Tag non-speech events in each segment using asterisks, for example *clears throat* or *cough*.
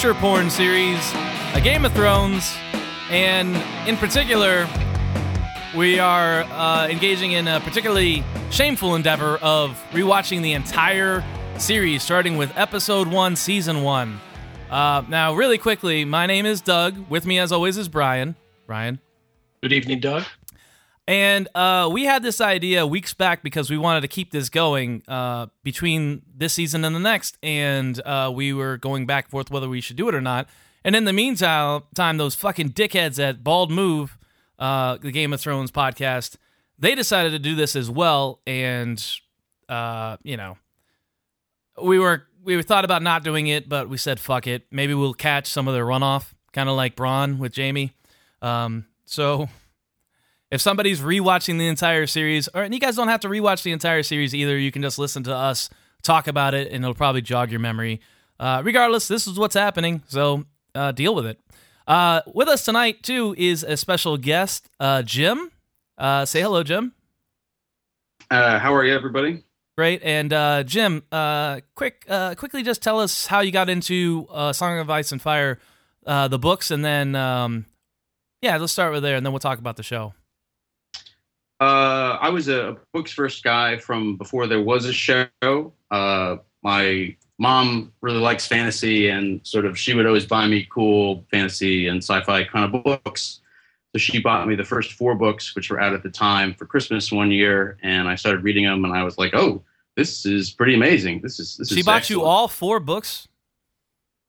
torture porn series, A Game of Thrones, and in particular, we are uh, engaging in a particularly shameful endeavor of rewatching the entire series, starting with episode one, season one. Uh, now, really quickly, my name is Doug. With me, as always, is Brian. Brian. Good evening, Doug. And uh, we had this idea weeks back because we wanted to keep this going uh, between this season and the next, and uh, we were going back and forth whether we should do it or not. And in the meantime, time those fucking dickheads at Bald Move, uh, the Game of Thrones podcast, they decided to do this as well. And uh, you know, we were we thought about not doing it, but we said fuck it. Maybe we'll catch some of their runoff, kind of like Bronn with Jaime. Um, so if somebody's rewatching the entire series, or and you guys don't have to rewatch the entire series either, you can just listen to us talk about it, and it'll probably jog your memory. Uh, regardless, this is what's happening, so uh, deal with it. Uh, with us tonight too is a special guest, uh, Jim. Uh, say hello, Jim. Uh, how are you, everybody? Great, and uh, Jim, uh, quick, uh, quickly, just tell us how you got into uh, Song of Ice and Fire, uh, the books, and then um, yeah, let's start with there, and then we'll talk about the show. Uh, I was a books first guy from before there was a show. Uh, my mom really likes fantasy, and sort of she would always buy me cool fantasy and sci-fi kind of books. So she bought me the first four books, which were out at the time for Christmas one year, and I started reading them, and I was like, "Oh, this is pretty amazing. This is this is She is." bought you all four books.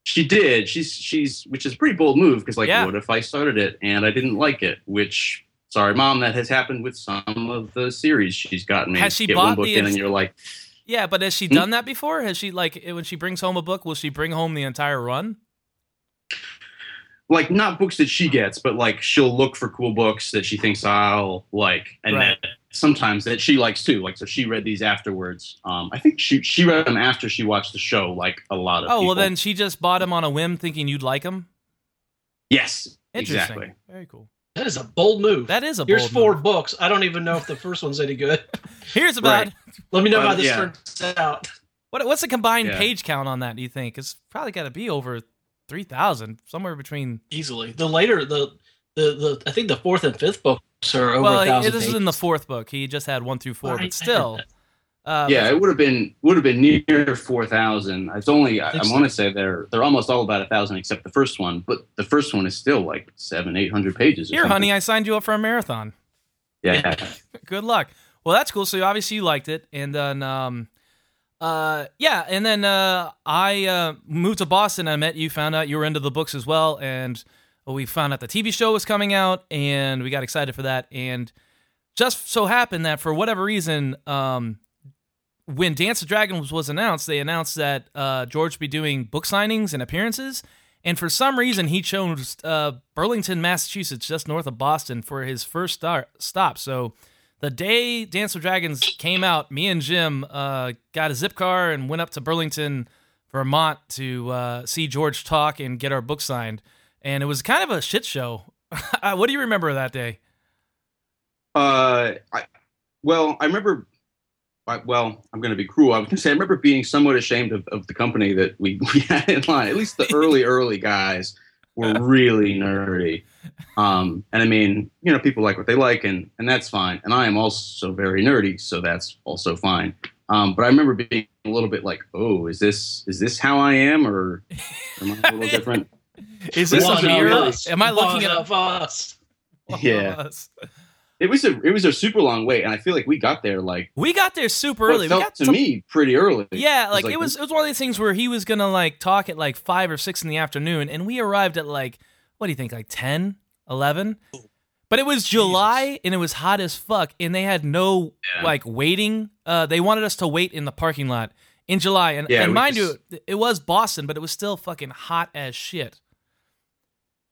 She did. She's she's which is a pretty bold move because like, Yeah. what if I started it and I didn't like it? Which sorry, mom, that has happened with some of the series she's gotten me. Has she Get bought one book the in and you're like, Yeah, but has she Hmm? done that before? Has she like when she brings home a book, will she bring home the entire run? like not books that she gets, but like she'll look for cool books that she thinks I'll like, and Right. then sometimes that she likes too. Like so, she read these afterwards. Um, I think she she read them after she watched the show. Like a lot of Oh well, then she just bought them on a whim, thinking you'd like them. yes, Interesting. exactly. Very cool. That is a bold move. That is a bold move. Here's bold four move. books. I don't even know if the first one's any good. *laughs* Here's about Right. Let me know Well, how this yeah. turns out. what what's the combined Yeah. page count on that? Do you think it's probably got to be over three thousand, somewhere between. Easily. The later the the, the I think the fourth and fifth books are over a well, thousand. this is in the fourth book. He just had one through four, Right. but still. *laughs* Uh, yeah, it would have been would have been near four thousand. It's only I, I want to say they're they're almost all about a thousand except the first one, but the first one is still like seven eight hundred pages. Here, something. honey, I signed you up for a marathon. Yeah, *laughs* Good luck. Well, that's cool. So obviously you liked it, and then um, uh, yeah, and then uh, I uh, moved to Boston. I met you, found out you were into the books as well, and we found out the TV show was coming out, and we got excited for that. And just so happened that for whatever reason, um, when Dance of Dragons was announced, they announced that uh, George would be doing book signings and appearances. And for some reason, he chose uh, Burlington, Massachusetts, just north of Boston, for his first start, stop. So the day Dance of Dragons came out, me and Jim uh, got a zip car and went up to Burlington, Vermont to uh, see George talk and get our book signed. And it was kind of a shit show. *laughs* what do you remember that day? Uh, I, well, I remember. I, well, I'm going to be cruel. I was going to say I remember being somewhat ashamed of, of the company that we, *laughs* we had in line. At least the early, *laughs* early guys were really nerdy. Um, and I mean, you know, people like what they like, and and that's fine. And I am also very nerdy, so that's also fine. Um, but I remember being a little bit like, oh, is this is this how I am, or am I a little different? *laughs* Is this One a of mirror? us. Am I looking One at of us? one of Yeah. us? It was a it was a super long wait, and I feel like we got there like We got there super early. We felt got to to- me pretty early. Yeah, like, like- it was it was one of these things where he was gonna like talk at like five or six in the afternoon, and we arrived at like what do you think, like 10, 11? But it was July and it was hot as fuck, and they had no Yeah. like waiting. Uh, they wanted us to wait in the parking lot in July, and, Yeah, and mind just- you, it was Boston, but it was still fucking hot as shit.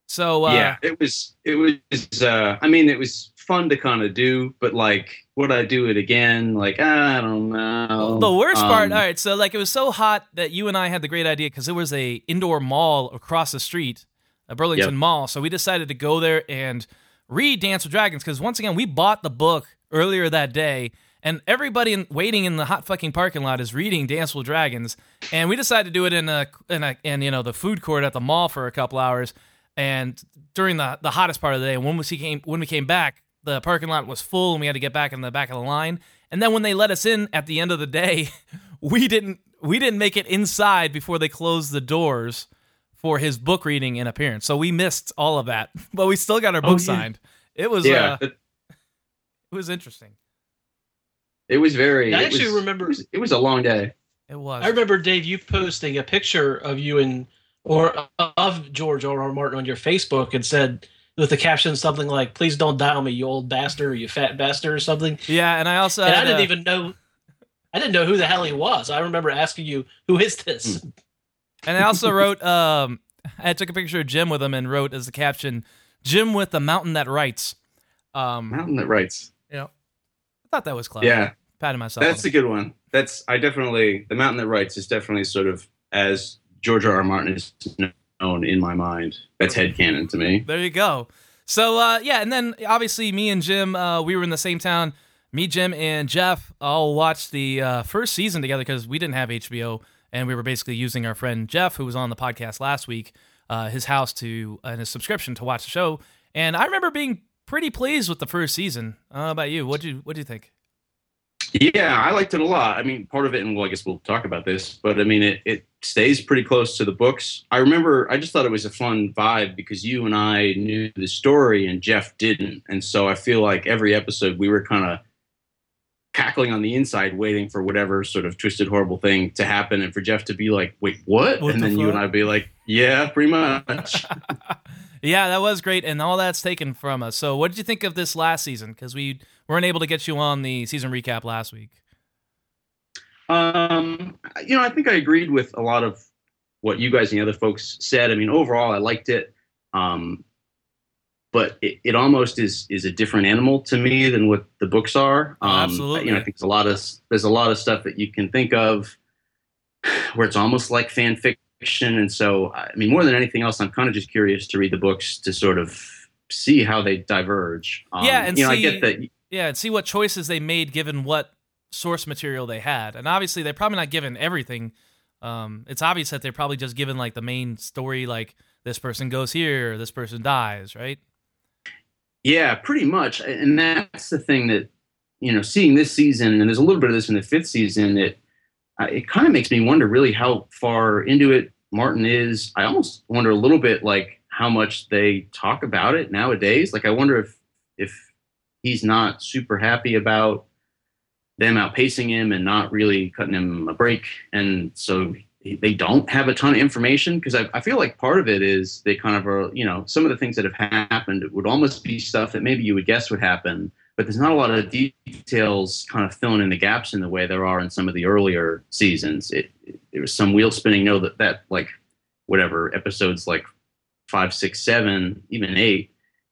So uh, yeah, it was. It was. Uh, I mean, it was fun to kind of do, but like, would I do it again? Like, I don't know. The worst part, Um, all right. So like, it was so hot that you and I had the great idea because there was a indoor mall across the street, a Burlington Yep. Mall. So we decided to go there and read Dance with Dragons because once again we bought the book earlier that day, and everybody in, waiting in the hot fucking parking lot is reading Dance with Dragons, and we decided to do it in a in a in you know the food court at the mall for a couple hours, and during the the hottest part of the day, when we came when we came back, the parking lot was full, and we had to get back in the back of the line, and then when they let us in at the end of the day, *laughs* we didn't we didn't make it inside before they closed the doors for his book reading and appearance, so we missed all of that, *laughs* but we still got our book Oh, yeah. signed. It was Yeah, uh, it, it was interesting. it was very. I actually was- remember- It was, it was a long day. It was. I remember Dave, you posting a picture of you and or of George R. R. Martin on your Facebook and said with the caption something like "Please don't die on me, you old bastard, or you fat bastard," or something. Yeah, and I also and I didn't uh, even know. I didn't know who the hell he was. I remember asking you, "Who is this?" And I also wrote, um, I took a picture of Jim with him and wrote as the caption, "Jim with the mountain that writes." Um, Mountain that writes. you know, I thought that was clever. Yeah, patting myself. that's a good one. That's I definitely the mountain that writes is definitely sort of as George R. R. Martin is known in my mind. That's head headcanon to me. There you go. So uh, yeah, and then obviously me and Jim, uh, we were in the same town. Me, Jim, and Jeff all watched the uh, first season together because we didn't have HBO, and we were basically using our friend Jeff, who was on the podcast last week, uh, his house to and his subscription to watch the show. And I remember being pretty pleased with the first season. Uh, how about you? What do you What do you think? Yeah, I liked it a lot. I mean, part of it, and well, I guess we'll talk about this, but I mean, it, it stays pretty close to the books. I remember, I just thought it was a fun vibe because you and I knew the story and Jeff didn't. And so I feel like every episode we were kind of cackling on the inside, waiting for whatever sort of twisted, horrible thing to happen. And for Jeff to be like, wait, what? What and the then you and fuck? I be like, yeah, pretty much. *laughs* *laughs* yeah, that was great, and all that's taken from us. So, what did you think of this last season? Because we weren't able to get you on the season recap last week. Um, you know, I think I agreed with a lot of what you guys and the other folks said. I mean, overall, I liked it. Um, but it, it almost is is a different animal to me than what the books are. Um, absolutely. You know, I think there's a lot of there's a lot of stuff that you can think of where it's almost like fan fiction, and so I mean, more than anything else, I'm kind of just curious to read the books to sort of see how they diverge. Um, Yeah, and you know, see- I get that. Yeah, and see what choices they made given what source material they had. And obviously, they're probably not given everything. Um, it's obvious that they're probably just given like the main story, like this person goes here, this person dies, right? Yeah, pretty much. And that's the thing that, you know, seeing this season, and there's a little bit of this in the fifth season, it, uh, it kind of makes me wonder really how far into it Martin is. I almost wonder a little bit like how much they talk about it nowadays. Like, I wonder if, if he's not super happy about them outpacing him and not really cutting him a break. And so they don't have a ton of information because I, I feel like part of it is they kind of are, you know, some of the things that have happened would almost be stuff that maybe you would guess would happen, but there's not a lot of details kind of filling in the gaps in the way there are in some of the earlier seasons. It, it, was some wheel spinning, know, that, that like whatever episodes like five, six, seven, even eight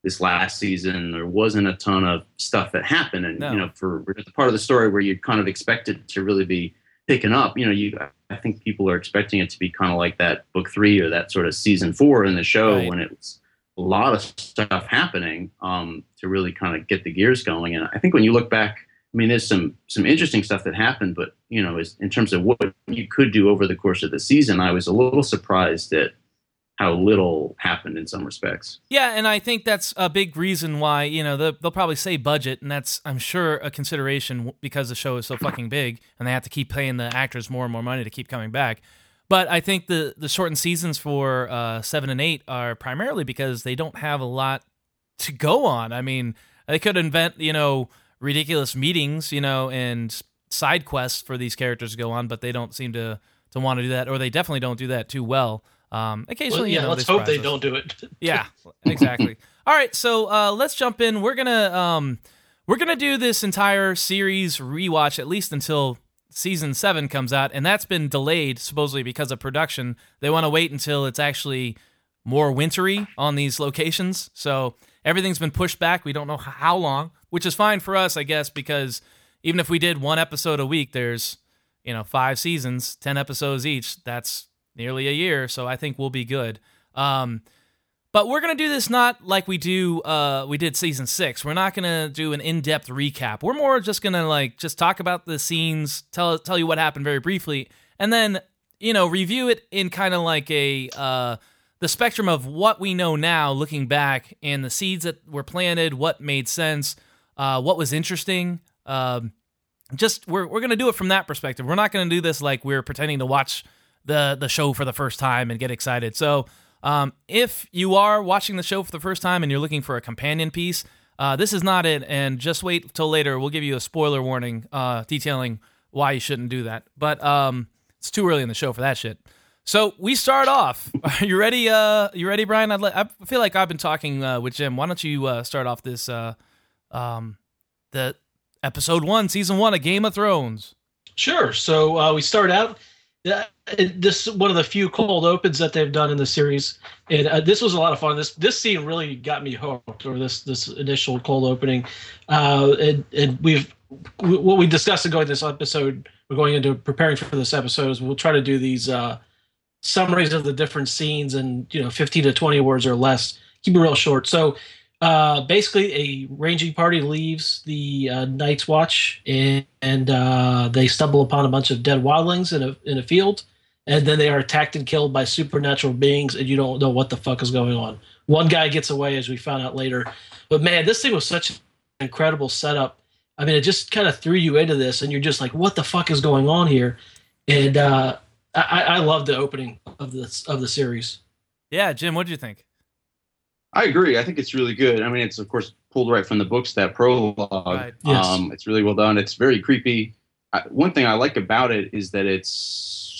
this last season, there wasn't a ton of stuff that happened. And, No. you know, for the part of the story where you kind of expected to really be picking up, you know, you I think people are expecting it to be kind of like that book three or that sort of season four in the show Right. when it's a lot of stuff happening um, to really kind of get the gears going. And I think when you look back, I mean, there's some some interesting stuff that happened, but you know, as, in terms of what you could do over the course of the season, I was a little surprised at how little happened in some respects. Yeah, and I think that's a big reason why you know they'll, they'll probably say budget, and that's I'm sure a consideration because the show is so fucking big, and they have to keep paying the actors more and more money to keep coming back. But I think the the shortened seasons for uh, seven and eight are primarily because they don't have a lot to go on. I mean, they could invent you know ridiculous meetings, you know, and side quests for these characters to go on, but they don't seem to to want to do that, or they definitely don't do that too well. Um, occasionally, Well, you yeah, know, let's hope they us. don't do it. *laughs* Yeah, exactly. All right, so uh, let's jump in. We're gonna um, we're gonna do this entire series rewatch at least until season seven comes out, and that's been delayed supposedly because of production. They want to wait until it's actually more wintry on these locations, so everything's been pushed back. We don't know how long, which is fine for us, I guess, because even if we did one episode a week, there's you know five seasons, ten episodes each. That's nearly a year, so I think we'll be good. Um, But we're gonna do this not like we do uh we did season six. We're not gonna do an in-depth recap. We're more just gonna like just talk about the scenes, tell tell you what happened very briefly, and then you know review it in kind of like a uh the spectrum of what we know now, looking back, and the seeds that were planted, what made sense, uh, what was interesting. Um, just we're we're gonna do it from that perspective. We're not gonna do this like we're pretending to watch the the show for the first time and get excited. So um, if you are watching the show for the first time and you're looking for a companion piece, uh, this is not it. And just wait till later. We'll give you a spoiler warning uh, detailing why you shouldn't do that. But um, it's too early in the show for that shit. So we start off. Are *laughs* you ready? Uh, you ready, Brian? I'd I feel like I've been talking uh, with Jim. Why don't you uh, start off this uh, um, the episode one, season one of Game of Thrones? Sure. So uh, we start out. This is one of the few cold opens that they've done in the series, and uh, this was a lot of fun. This this scene really got me hooked, or this this initial cold opening, uh, and, and we've what we discussed in going this episode. We're going into preparing for this episode is we'll try to do these uh, summaries of the different scenes and you know 15 to 20 words or less. Keep it real short. So uh, basically, a ranging party leaves the uh, Night's Watch and, and uh, they stumble upon a bunch of dead wildlings in a in a field, and then they are attacked and killed by supernatural beings, and you don't know what the fuck is going on. One guy gets away, as we found out later, but man, this thing was such an incredible setup. I mean, it just kind of threw you into this, and you're just like, "What the fuck is going on here?" And uh, I, I love the opening of this of the series. Yeah, Jim, what do you think? I agree. I think it's really good. I mean, it's of course pulled right from the books that prologue. Right. Yes. Um, it's really well done. It's very creepy. I, one thing I like about it is that it's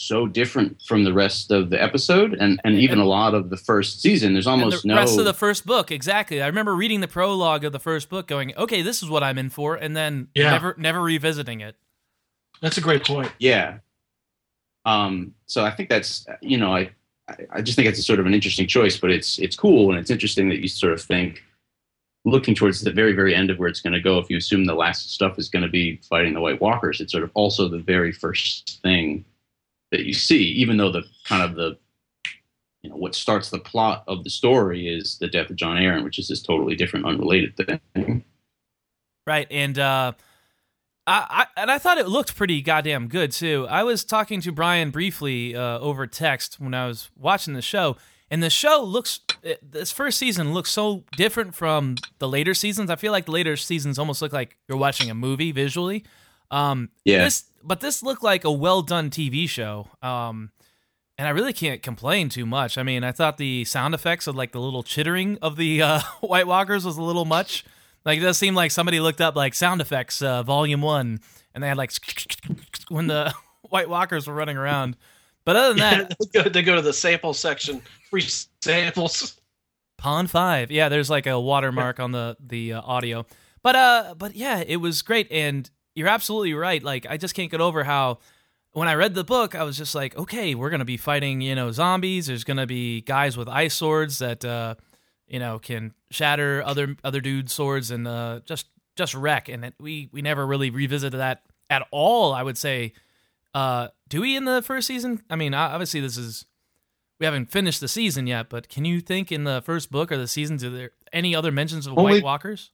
so different from the rest of the episode and, and even a lot of the first season. There's almost the no rest of the first book. Exactly. I remember reading the prologue of the first book, going, "Okay, this is what I'm in for," and then yeah. never never revisiting it. That's a great point. Yeah. Um, so I think that's you know I I just think it's a sort of an interesting choice, but it's it's cool and it's interesting that you sort of think looking towards the very very end of where it's going to go. If you assume the last stuff is going to be fighting the White Walkers, it's sort of also the very first thing that you see, even though the kind of the you know what starts the plot of the story is the death of Jon Arryn, which is this totally different, unrelated thing. Right, and uh, I, I, and I thought it looked pretty goddamn good too. I was talking to Brian briefly uh, over text when I was watching the show, and the show looks. It, this first season looks so different from the later seasons. I feel like the later seasons almost look like you're watching a movie visually. Um, yeah. This, but this looked like a well done TV show. Um, and I really can't complain too much. I mean, I thought the sound effects of like the little chittering of the uh, *laughs* White Walkers was a little much. Like it does seem like somebody looked up like sound effects uh, volume one, and they had like *laughs* when the *laughs* White Walkers were running around. But other than that, *laughs* yeah, they go to the sample section, free samples. Pond five, yeah. There's like a watermark on the the uh, audio, but uh, but yeah, it was great, and you're absolutely right. Like I just can't get over how when I read the book, I was just like, okay, we're gonna be fighting, you know, zombies. There's gonna be guys with ice swords that uh, you know, can shatter other other dudes' swords and uh, just just wreck. And it, we we never really revisited that at all. I would say. Uh, do we in the first season? I mean, obviously this is we haven't finished the season yet, but can you think in the first book or the seasons are there any other mentions of only, White Walkers?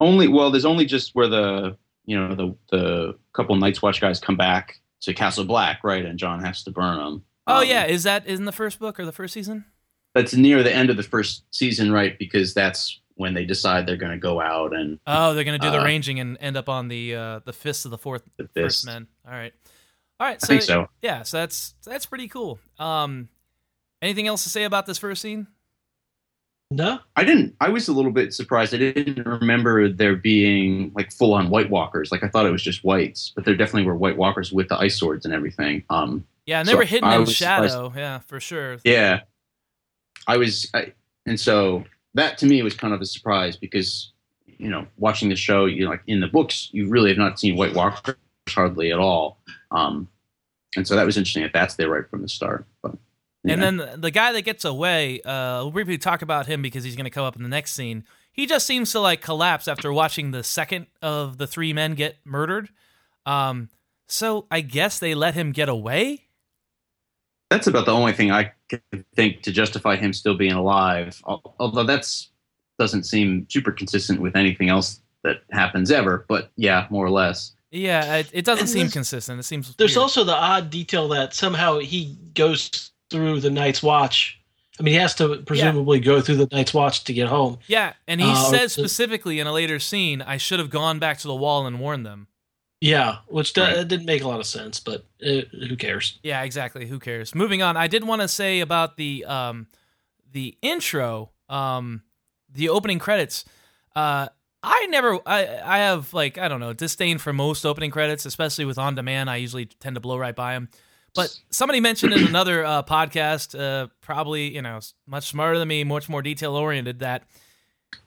Only well, there's only just where the you know the the couple Night's Watch guys come back to Castle Black, right? And Jon has to burn them. Oh um, yeah, is that in the first book or the first season? That's near the end of the first season, right? Because that's when they decide they're going to go out and oh, they're going to do uh, the ranging and end up on the uh, the fists of the fourth the first men. All right, all right. So, I think so. Yeah, so that's that's pretty cool. Um, anything else to say about this first scene? No, I didn't. I was a little bit surprised. I didn't remember there being like full on White Walkers. Like I thought it was just whites, but there definitely were White Walkers with the ice swords and everything. Um, yeah, and they so were hidden I in shadow. Surprised. Yeah, for sure. Yeah, I was, I, and so that to me was kind of a surprise because you know watching the show, you know, like in the books, you really have not seen White Walkers hardly at all, um, and so that was interesting that that's there right from the start. But and then the, the guy that gets away, uh, we'll briefly talk about him because he's going to come up in the next scene. He just seems to like collapse after watching the second of the three men get murdered. Um, so I guess they let him get away. That's about the only thing I can think to justify him still being alive. Although that's doesn't seem super consistent with anything else that happens ever. But yeah, more or less. Yeah, it, it doesn't seem consistent. It seems there's weird. also the odd detail that somehow he goes through the Night's Watch. I mean, he has to presumably yeah. go through the Night's Watch to get home. Yeah, and he uh, says specifically in a later scene, "I should have gone back to the wall and warned them." Yeah, which right. didn't make a lot of sense, but it, who cares? Yeah, exactly. Who cares? Moving on. I did want to say about the um, the intro, um, the opening credits. Uh, I never, I, I have like I don't know disdain for most opening credits, especially with on demand. I usually tend to blow right by them. But somebody mentioned in *clears throat* another uh, podcast, uh, probably you know much smarter than me, much more detail oriented, that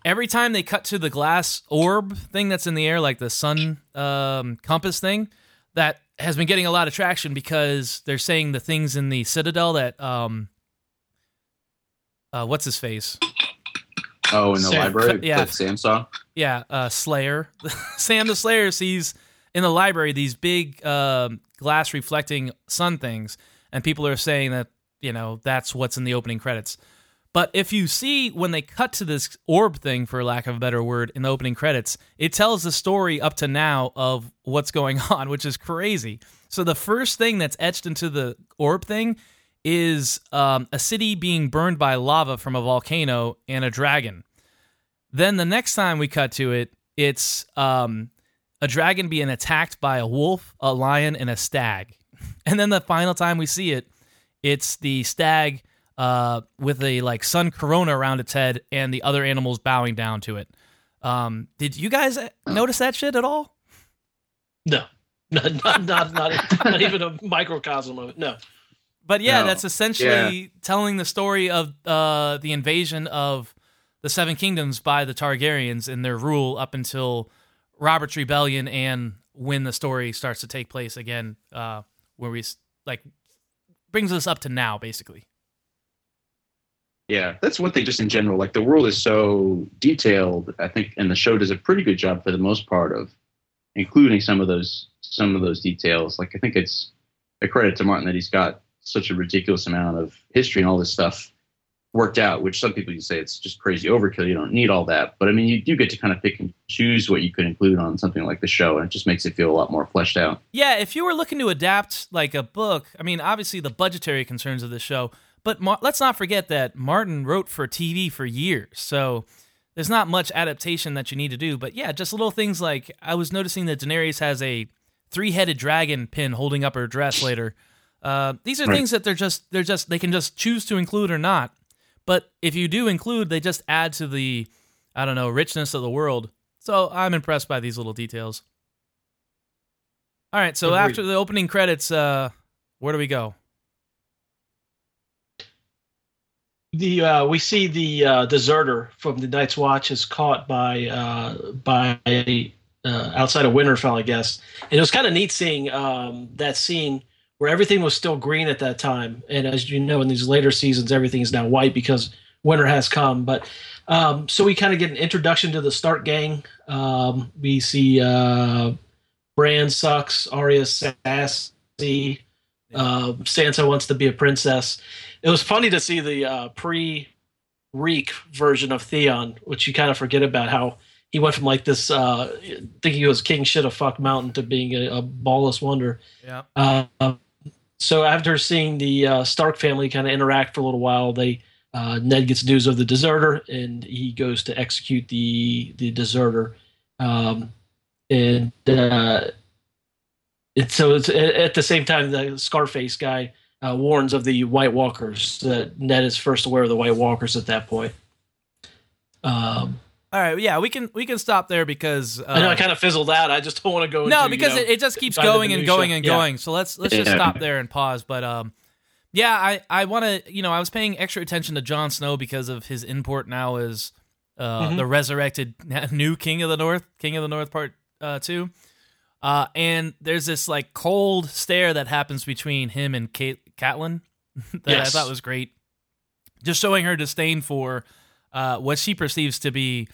every time they cut to the glass orb thing that's in the air, like the sun um, compass thing, that has been getting a lot of traction because they're saying the things in the Citadel that um, uh, what's his face? Oh, in the Sam, library, yeah, Sam saw. Yeah, uh, Slayer, *laughs* Sam the Slayer sees in the library these big uh, glass reflecting sun things, and people are saying that you know that's what's in the opening credits. But if you see when they cut to this orb thing, for lack of a better word, in the opening credits, it tells the story up to now of what's going *laughs* on, which is crazy. So the first thing that's etched into the orb thing is um, a city being burned by lava from a volcano and a dragon. Then the next time we cut to it, it's um, a dragon being attacked by a wolf, a lion, and a stag. *laughs* And then the final time we see it, it's the stag uh, with a like sun corona around its head and the other animals bowing down to it. Um, did you guys *clears throat* notice that shit at all? No, *laughs* not not not, not, not even a microcosm of it. No. But yeah, no. that's essentially yeah. telling the story of uh, the invasion of the Seven Kingdoms by the Targaryens and their rule up until Robert's Rebellion and when the story starts to take place again, uh, where we like brings us up to now, basically. Yeah, that's one thing just in general. Like the world is so detailed, I think, and the show does a pretty good job for the most part of including some of those some of those details. Like I think it's a credit to Martin that he's got such a ridiculous amount of history and all this stuff worked out, which some people you say it's just crazy overkill. You don't need all that. But I mean, you do get to kind of pick and choose what you could include on something like the show, and it just makes it feel a lot more fleshed out. Yeah, if you were looking to adapt like a book, I mean, obviously the budgetary concerns of the show but Mar- let's not forget that Martin wrote for TV for years, so there's not much adaptation that you need to do. But yeah, just little things like I was noticing that Daenerys has a three-headed dragon pin holding up her dress later. Uh, these are right. things that they're just they're just they can just choose to include or not. But if you do include, they just add to the I don't know richness of the world. So I'm impressed by these little details. All right, so Agreed. after the opening credits, uh, where do we go? The uh, we see the uh, deserter from the Night's Watch is caught by uh, by uh, outside of Winterfell, I guess. And it was kind of neat seeing um, that scene where everything was still green at that time, and as you know, in these later seasons, everything is now white because winter has come. But um, so we kind of get an introduction to the Stark gang. Um, we see uh, Bran sucks, Arya sassy, uh, Sansa wants to be a princess it was funny to see the uh, pre Reek version of Theon, which you kind of forget about how he went from like this uh, thinking he was king shit of fuck mountain to being a, a ballless wonder. Yeah. Uh, so after seeing the uh, Stark family kind of interact for a little while, they uh, Ned gets news of the deserter and he goes to execute the the deserter. Um, and uh, it, so it's at the same time the Scarface guy uh, warns of the White Walkers. That Ned is first aware of the White Walkers at that point. Um, all right, yeah, we can we can stop there because uh, I know I kind of fizzled out. I just don't want to go. No, into, because you know, it, it, just keeps going and going and yeah. going. So let's let's just stop there and pause. But um, yeah, I I want to you know I was paying extra attention to Jon Snow because of his import now as uh, mm-hmm. the resurrected *laughs* new King of the North, King of the North Part uh, Two. Uh, and there's this like cold stare that happens between him and Kate, Catelyn *laughs* that yes. I thought was great. Just showing her disdain for uh, what she perceives to be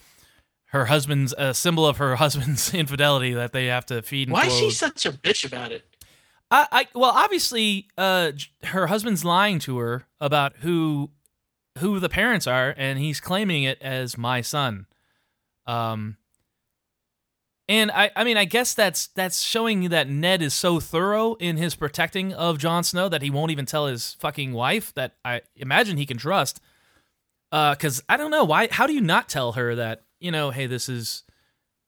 her husband's a symbol of her *laughs* husband's infidelity that they have to feed. Why is she such a bitch about it? I, I well, obviously, uh, her husband's lying to her about who who the parents are, and he's claiming it as my son. Um, and I, I mean, I guess that's that's showing that Ned is so thorough in his protecting of Jon Snow that he won't even tell his fucking wife that I imagine he can trust. Uh, because I don't know why. How do you not tell her that you know, hey, this is,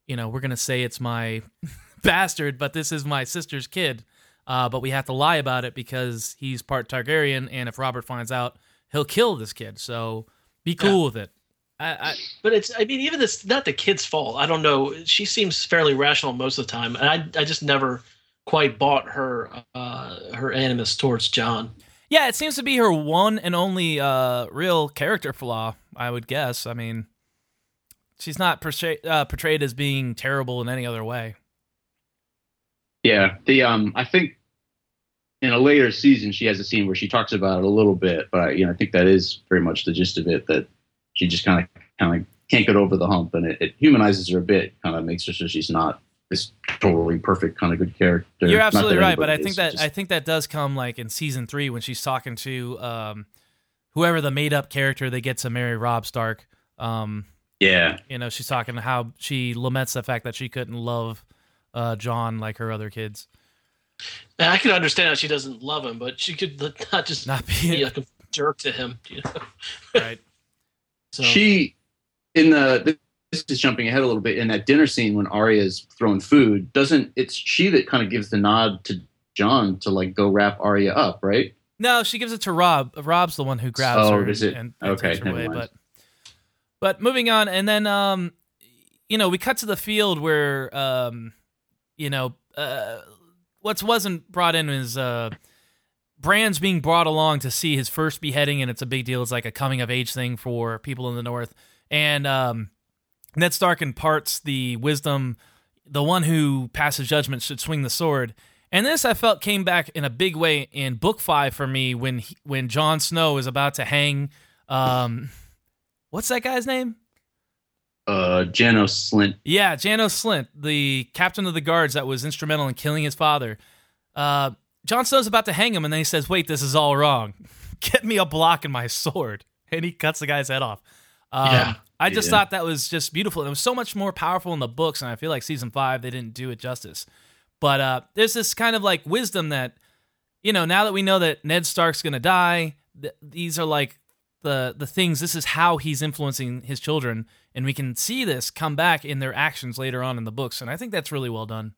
you know, we're gonna say it's my *laughs* bastard, but this is my sister's kid. Uh, but we have to lie about it because he's part Targaryen, and if Robert finds out, he'll kill this kid. So be cool with it. I, I, But it's, I mean, even this, not the kid's fault. I don't know. She seems fairly rational most of the time. And I, I just never quite bought her, uh, her animus towards Jon. yeah, it seems to be her one and only uh, real character flaw. I would guess. I mean, she's not portray- uh, portrayed as being terrible in any other way. Yeah, the um, I think in a later season she has a scene where she talks about it a little bit, but you know, I think that is very much the gist of it that she just kind of kind of can't get over the hump, and it, it humanizes her a bit, kind of makes her so she's not this totally perfect kind of good character. You're absolutely right, but I think is, that just- I think that does come like in season three when she's talking to um, whoever the made up character they get to marry Robb Stark. Um, yeah, you know, she's talking how she laments the fact that she couldn't love uh, Jon like her other kids. And I can understand how she doesn't love him, but she could not just Not be be like a *laughs* jerk to him. You know? right. So she in the this is jumping ahead a little bit in that dinner scene when Arya is throwing food. Doesn't it's she that kind of gives the nod to Jon to like go wrap Arya up, right? No, she gives it to Robb. Robb's the one who grabs Oh, her is it? and, and Okay, takes her away. But but moving on, and then um, you know, we cut to the field where um, you know, uh, what wasn't brought in is uh, Bran's being brought along to see his first beheading, and it's a big deal. It's like a coming of age thing for people in the North, and um, Ned Stark imparts the wisdom. The one who passes judgment should swing the sword. And this I felt came back in a big way in book five for me when he, when Jon Snow is about to hang. Um, what's that guy's name? Uh, Janos Slynt. Yeah, Janos Slynt, the captain of the guards that was instrumental in killing his father. Uh, Jon Snow's about to hang him, and then he says, "Wait, this is all wrong. *laughs* Get me a block and my sword." *laughs* And he cuts the guy's head off. Um, Yeah. I just Yeah. thought that was just beautiful. It was so much more powerful in the books, and I feel like season five they didn't do it justice. But uh, there's this kind of like wisdom that, you know, now that we know that Ned Stark's gonna die, th- these are like the the things. This is how he's influencing his children, and we can see this come back in their actions later on in the books. And I think that's really well done.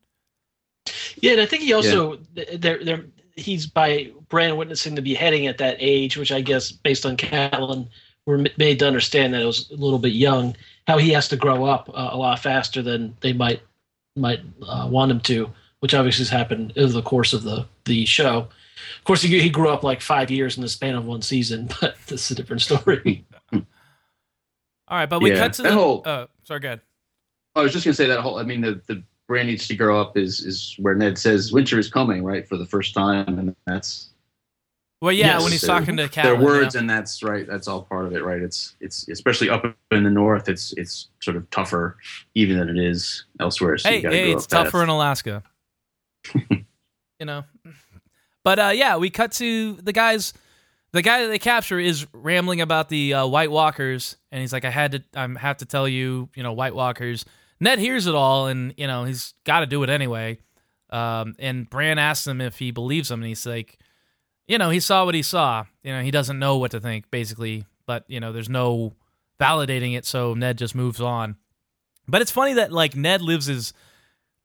Yeah, and I think he also there there he's by Bran witnessing the beheading at that age, which I guess based on Catelyn were m- made to understand that it was a little bit young. How he has to grow up uh, a lot faster than they might might uh, want him to, which obviously has happened over the course of the the show. Of course, he, he grew up like five years in the span of one season, *laughs* but that's a different story. *laughs* All right, but we Yeah, cut to that the. whole- uh, sorry, go ahead. I was just gonna say that whole. I mean, the the Bran needs to grow up is is where Ned says winter is coming, right, for the first time, and that's Well, yeah, Yes, when he's talking to Catelyn. their words, yeah. and that's right. That's all part of it, right? It's it's especially up in the north. It's it's sort of tougher even than it is elsewhere. So hey, hey, it's up fast. tougher in Alaska. *laughs* you know, but uh, yeah, we cut to the guys. The guy that they capture is rambling about the uh, White Walkers, and he's like, "I had to, I have to tell you, you know, White Walkers." Ned hears it all, and you know, he's got to do it anyway. Um, and Bran asks him if he believes him, and he's like, you know, he saw what he saw. You know, he doesn't know what to think, basically. But you know, there's no validating it, so Ned just moves on. But it's funny that like Ned lives his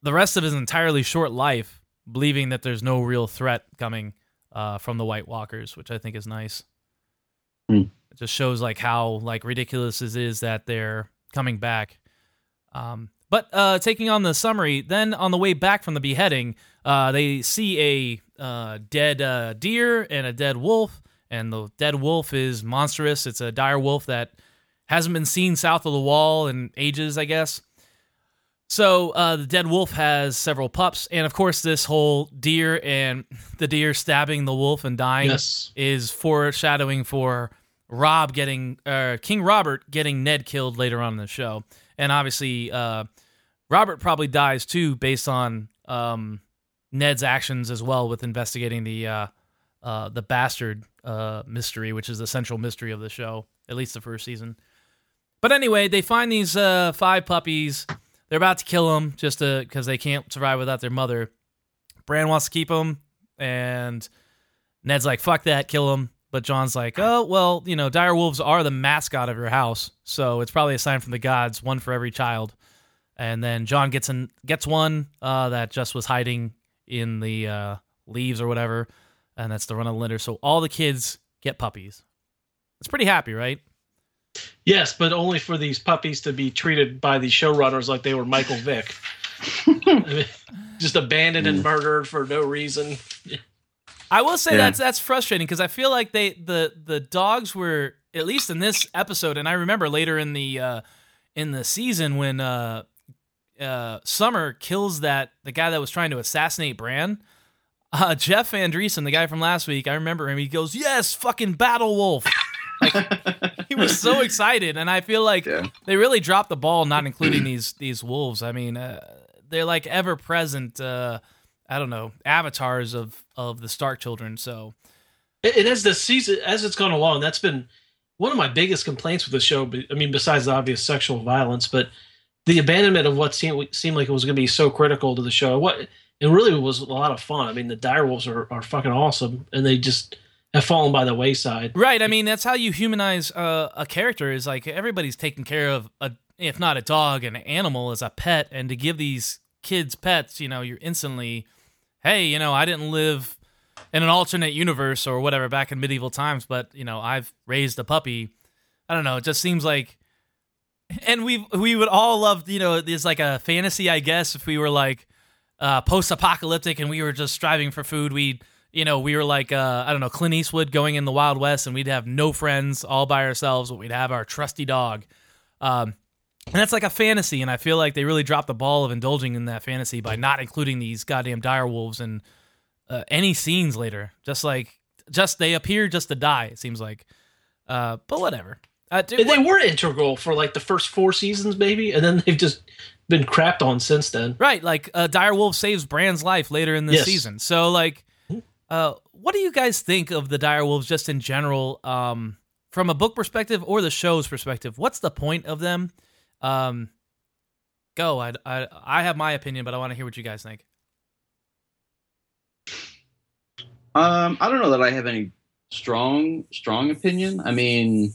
the rest of his entirely short life believing that there's no real threat coming uh, from the White Walkers, which I think is nice. Hmm. It just shows like how like ridiculous it is that they're coming back. Um, but uh, taking on the summary, then on the way back from the beheading, uh, they see a uh, dead uh, deer and a dead wolf, and the dead wolf is monstrous. It's a dire wolf that hasn't been seen south of the wall in ages, I guess. So uh, the dead wolf has several pups, and of course, this whole deer and *laughs* the deer stabbing the wolf and dying yes. is foreshadowing for Rob getting uh, King Robert getting Ned killed later on in the show, and obviously uh, Robert probably dies too, based on um, Ned's actions as well with investigating the uh, uh, the bastard uh, mystery, which is the central mystery of the show, at least the first season. But anyway, they find these uh, five puppies. They're about to kill them just because they can't survive without their mother. Bran wants to keep them, and Ned's like, "Fuck that, kill them." But Jon's like, "Oh well, you know, dire wolves are the mascot of your house, so it's probably a sign from the gods, one for every child." And then John gets an, gets one uh, that just was hiding in the uh, leaves or whatever, and that's the run of the litter. So all the kids get puppies. It's pretty happy, right? Yes, but only for these puppies to be treated by the showrunners like they were Michael Vick. *laughs* *laughs* Just abandoned and murdered for no reason. I will say yeah. that's that's frustrating because I feel like they the the dogs were at least in this episode, and I remember later in the uh, in the season when uh, uh, Summer kills that the guy that was trying to assassinate Bran. Uh, Jeff Andreessen, the guy from last week, I remember him. He goes, "Yes, fucking Battle Wolf." Like, he was so *laughs* excited, and I feel like yeah. they really dropped the ball, not including these these wolves. I mean, uh, they're like ever present. Uh, I don't know avatars of of the Stark children. So, and as the season as it's gone along, that's been one of my biggest complaints with the show. I mean, besides the obvious sexual violence, but the abandonment of what seemed seemed like it was going to be so critical to the show. What it really was a lot of fun. I mean, the direwolves are are fucking awesome, and they just have fallen by the wayside. Right. I mean, that's how you humanize uh, a character. Is like everybody's taking care of a, if not a dog, an animal as a pet, and to give these kids pets, you know, you're instantly, hey, you know, I didn't live in an alternate universe or whatever back in medieval times, but you know, I've raised a puppy. I don't know. It just seems like, and we we would all love, you know, there's like a fantasy, I guess, if we were like uh, post-apocalyptic and we were just striving for food, we'd you know, we were like, uh, I don't know, Clint Eastwood going in the Wild West, and we'd have no friends, all by ourselves, but we'd have our trusty dog. Um, and that's like a fantasy, and I feel like they really dropped the ball of indulging in that fantasy by not including these goddamn dire wolves in uh, any scenes later. Just like, just they appear just to die. It seems like, uh, but whatever. Uh, dude, they were integral for like the first four seasons, maybe, and then they've just been crapped on since then. Right, like uh, dire wolf saves Bran's life later in the yes. season, so like uh, what do you guys think of the dire wolves just in general, um, from a book perspective or the show's perspective? What's the point of them? Um, go. I, I I have my opinion, but I want to hear what you guys think. Um, I don't know that I have any strong strong opinion. I mean,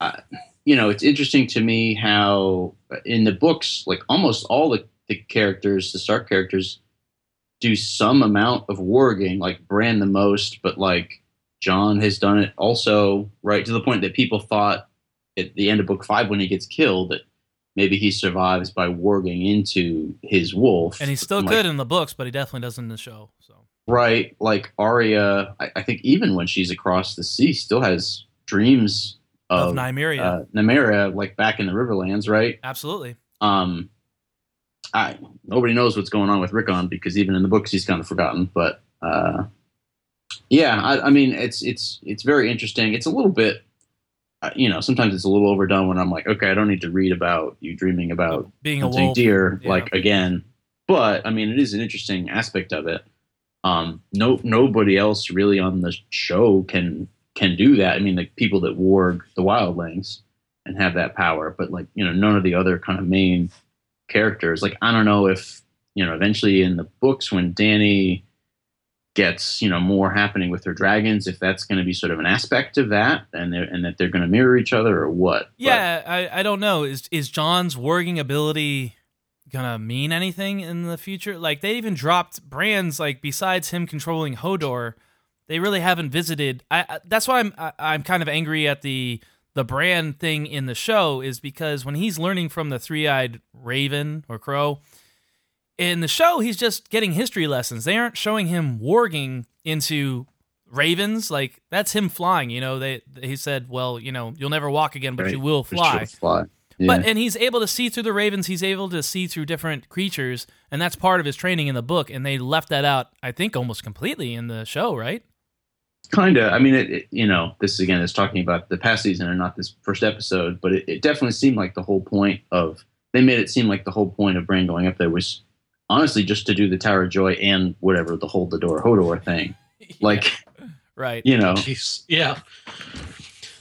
uh, you know, it's interesting to me how in the books, like almost all the, the characters, the Stark characters, do some amount of warging, like Bran the most, but like Jon has done it also, right? To the point that people thought at the end of book five when he gets killed that maybe he survives by warging into his wolf. And he's still like, good in the books, but he definitely doesn't in the show. So right, like Arya, I, I, think even when she's across the sea, still has dreams of, of Nymeria, uh, Nymeria, like back in the Riverlands, right? Absolutely. Um, I nobody knows what's going on with Rickon because even in the books he's kind of forgotten. But uh, yeah, I, I, mean it's it's it's very interesting. It's a little bit, you know, sometimes it's a little overdone when I'm like, okay, I don't need to read about you dreaming about being a wolf. deer yeah. like again. But I mean, it is an interesting aspect of it. Um, no, nobody else really on the show can can do that. I mean, the people that warg the wildlings and have that power, but like you know, none of the other kind of main characters. Like I don't know if you know eventually in the books when Dany gets you know more happening with her dragons, if that's going to be sort of an aspect of that, and and that they're going to mirror each other or what. Yeah, but, I I don't know. Is is Jon's warging ability gonna mean anything in the future? Like they even dropped Bran's like besides him controlling Hodor, they really haven't visited. I, I that's why I'm I, am i am kind of angry at the the Bran thing in the show is because when he's learning from the three-eyed raven or crow in the show he's just getting history lessons they aren't showing him warging into ravens like that's him flying you know they he said well you know you'll never walk again but right. you will fly, fly. Yeah. But and he's able to see through the ravens. He's able to see through different creatures, and that's part of his training in the book. And they left that out, I think, almost completely in the show, right? kind of i mean it, it, you know this again is talking about the past season and not this first episode but it, it, definitely seemed like the whole point of they made it seem like the whole point of Bran going up there was honestly just to do the Tower of Joy and whatever the hold the door Hodor thing. *laughs* Like right. you know, Jeez. Yeah.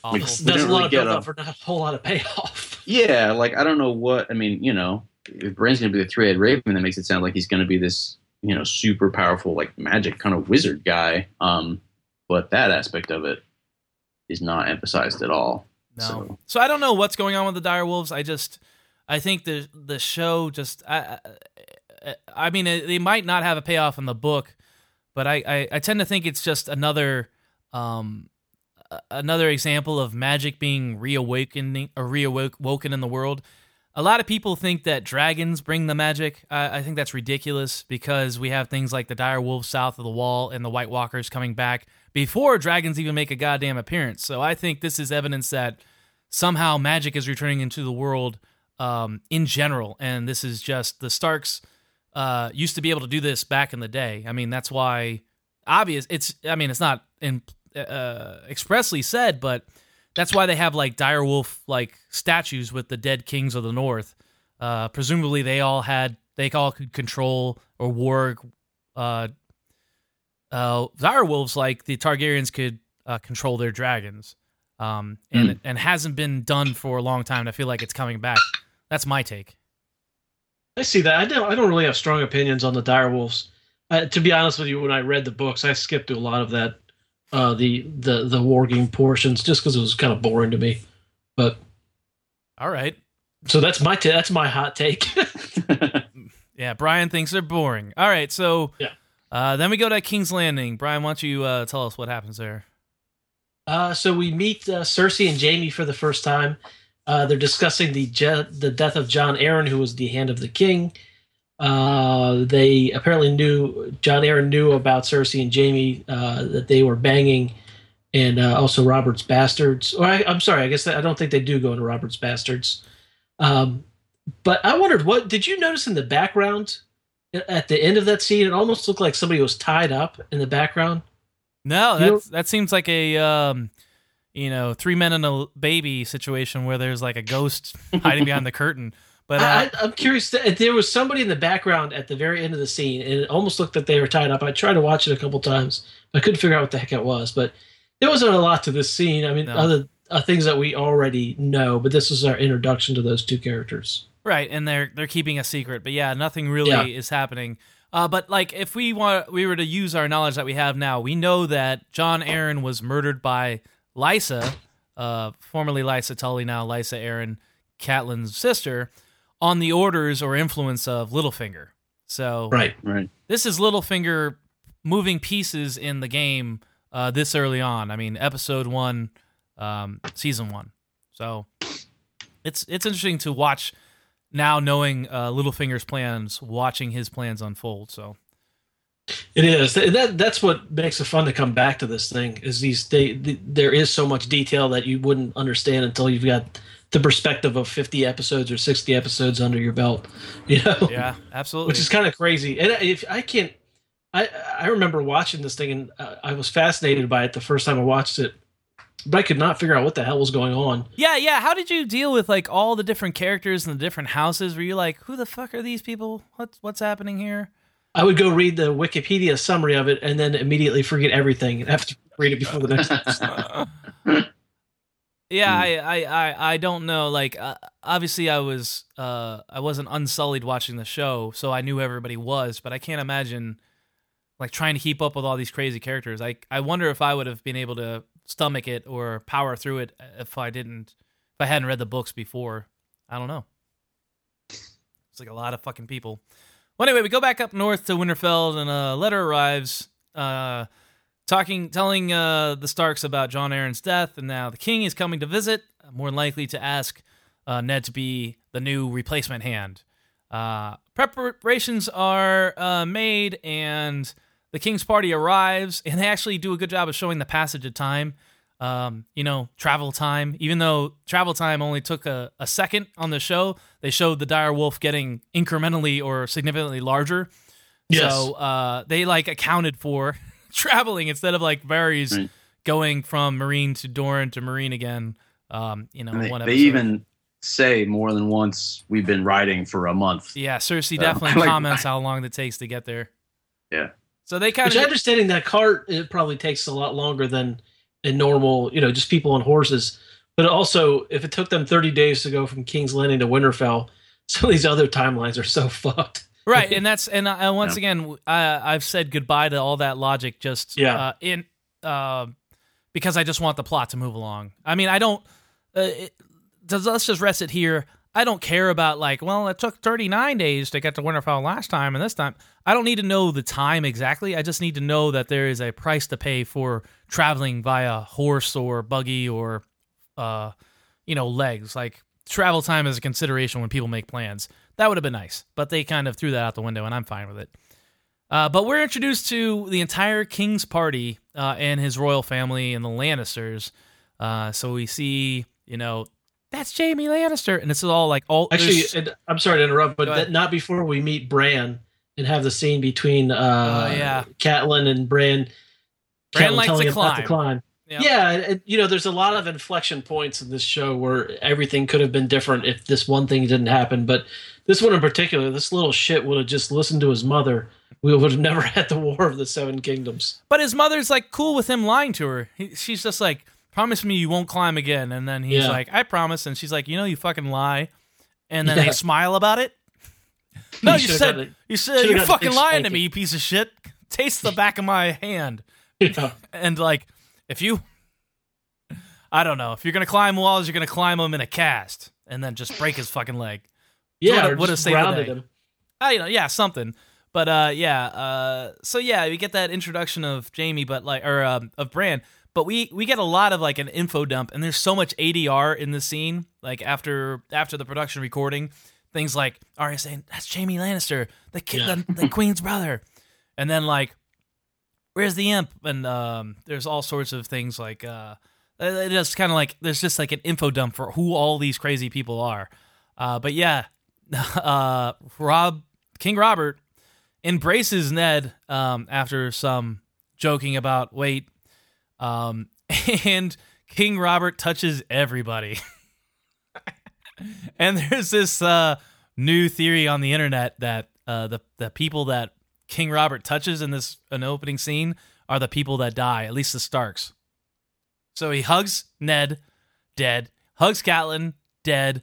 Awful. we That's didn't a lot really of get build up for not a whole lot of payoff. *laughs* yeah, like I don't know what I mean. You know, if Bran's gonna be the three-eyed raven, that makes it sound like he's gonna be this you know super powerful like magic kind of wizard guy. Um, but that aspect of it is not emphasized at all. No. So- So. I don't know what's going on with the dire wolves. I just I think the the show just I I, I mean they might not have a payoff in the book, but I, I I tend to think it's just another um another example of magic being reawakening or reawoken in the world. A lot of people think that dragons bring the magic. I, I think that's ridiculous because we have things like the dire wolves south of the wall and the White Walkers coming back before dragons even make a goddamn appearance. So I think this is evidence that somehow magic is returning into the world um, in general, and this is just the Starks uh, used to be able to do this back in the day. I mean, that's why obvious. It's I mean, it's not in uh, expressly said, but that's why they have like direwolf like statues with the dead kings of the north. Uh, presumably, they all had they all could control or warg. Uh, uh, direwolves like the Targaryens could uh, control their dragons, um, and and hasn't been done for a long time. I feel like it's coming back. That's my take. I see that. I don't. I don't really have strong opinions on the direwolves. Uh, to be honest with you, when I read the books, I skipped through a lot of that, uh, the the the wargame portions, just because it was kind of boring to me. But All right. so that's my ta- that's my hot take. *laughs* Yeah, Brian thinks they're boring. All right, so Yeah. Uh, then we go to King's Landing. Brian, why don't you uh, tell us what happens there? Uh, so we meet uh, Cersei and Jaime for the first time. Uh, they're discussing the je- the death of Jon Arryn, who was the Hand of the King. Uh, they apparently knew Jon Arryn knew about Cersei and Jaime uh, that they were banging, and uh, also Robert's bastards. Or I, I'm sorry, I guess that, I don't think they do go into Robert's bastards. Um, but I wondered, what did you notice in the background at the end of that scene? It almost looked like somebody was tied up in the background. No, know- that seems like a um, you know three men and a baby situation where there's like a ghost *laughs* hiding behind the curtain. But uh, I, I'm curious. There was somebody in the background at the very end of the scene, and it almost looked like they were tied up. I tried to watch it a couple times, I couldn't figure out what the heck it was. But there wasn't a lot to this scene. I mean, No. other uh, things that we already know. But this was our introduction to those two characters. Right, and they're they're keeping a secret, but yeah, nothing really Yeah. is happening. Uh, but like, if we want, we were to use our knowledge that we have now, we know that Jon Arryn was murdered by Lysa, uh, formerly Lysa Tully, now Lysa Arryn, Catelyn's sister, on the orders or influence of Littlefinger. So Right. right. this is Littlefinger moving pieces in the game uh, this early on. I mean, episode one, um, season one. So it's it's interesting to watch now, knowing uh, Littlefinger's plans, watching his plans unfold. So It is that. That's what makes it fun to come back to this thing. Is these they, the, there is so much detail that you wouldn't understand until you've got the perspective of 50 episodes or 60 episodes under your belt. *laughs* You know. yeah, absolutely. which is kind of crazy. And if I can't, I I remember watching this thing and uh, I was fascinated by it the first time I watched it, but I could not figure out what the hell was going on. yeah, yeah. How did you deal with like all the different characters and the different houses? Were you like, who the fuck are these people? What's what's happening here? I would go read the Wikipedia summary of it and then immediately forget everything and have to read it before the next *laughs* episode. Yeah, Hmm. I, I, I, I don't know. Like, uh, obviously, I was, uh, I wasn't unsullied watching the show, so I knew everybody was. But I can't imagine, like, trying to keep up with all these crazy characters. I, I wonder if I would have been able to stomach it or power through it if I didn't, if I hadn't read the books before. I don't know. It's like a lot of fucking people. Well, anyway, we go back up north to Winterfell, and a letter arrives. Uh, talking telling uh, the Starks about Jon Arryn's death, and now the king is coming to visit, more likely to ask uh, Ned to be the new replacement hand. Uh, preparations are uh, made, and the king's party arrives, and they actually do a good job of showing the passage of time. Um, you know, travel time. Even though travel time only took a, a second on the show, they showed the dire wolf getting incrementally or significantly larger. Yes. So uh, they like accounted for *laughs* traveling instead of like Varys Right. going from Meereen to Doran to Meereen again. Um, you know, And they, one they even say more than once we've been riding for a month. Yeah, Cersei So, *laughs* definitely like- comments how long it takes to get there. Yeah. So they kind Which of understanding that cart, it probably takes a lot longer than a normal, you know, just people on horses. But also, if it took them 30 days to go from King's Landing to Winterfell, *laughs* some of these other timelines are so fucked. right, and that's and uh, once again, I, I've said goodbye to all that logic. Just Yeah. uh, in uh, because I just want the plot to move along. I mean, I don't. Uh, it, does- let's just rest it here. I don't care about like, well, it took 39 days to get to Winterfell last time, and this time I don't need to know the time exactly. I just need to know that there is a price to pay for traveling via horse or buggy or, uh, you know, legs. Like travel time is a consideration when people make plans. That would have been nice, but they kind of threw that out the window, and I'm fine with it. Uh, but we're introduced to the entire king's party uh, and his royal family and the Lannisters. Uh, so we see, you know, that's Jaime Lannister, and this is all like all Actually, there's- I'm sorry to interrupt, but that, not before we meet Bran and have the scene between uh, Oh, yeah. Catelyn and Bran. Bran Catelyn likes telling to him not climb. climb. Yeah. Yeah, and, you know, there's a lot of inflection points in this show where everything could have been different if this one thing didn't happen. But this one in particular, this little shit would have just listened to his mother. We would have *laughs* never had the War of the Seven Kingdoms. But his mother's like cool with him lying to her. He, she's just like, "Promise me you won't climb again." And then he's Yeah. like, "I promise." And she's like, "You know, you fucking lie." And then Yeah. they smile about it. *laughs* No, you should've said you said you're fucking lying to me, you piece of shit. *laughs* Taste the back of my hand. *laughs* Yeah. And like, if you, I don't know, if you're gonna climb walls, you're gonna climb them in a cast, and then just break his fucking leg. Yeah, Would've- or would've saved the day. him. Uh, you know, yeah, something. But uh, yeah, uh, so yeah, we get that introduction of Jaime, but like, or um, of Bran, but we we get a lot of like an info dump, and there's so much ADR in the scene. Like after after the production recording, things like Arya saying that's Jaime Lannister, the kid, Yeah. the, the *laughs* queen's brother, and then like, where's the imp? And um, there's all sorts of things like uh, it just kind of like there's just like an info dump for who all these crazy people are. Uh, but yeah, *laughs* uh, Rob King Robert embraces Ned um, after some joking about wait, um, *laughs* and King Robert touches everybody. *laughs* and there's this uh, new theory on the internet that uh, the the people that King Robert touches in this an opening scene are the people that die, at least the Starks. So he hugs Ned, dead. Hugs Catelyn, dead.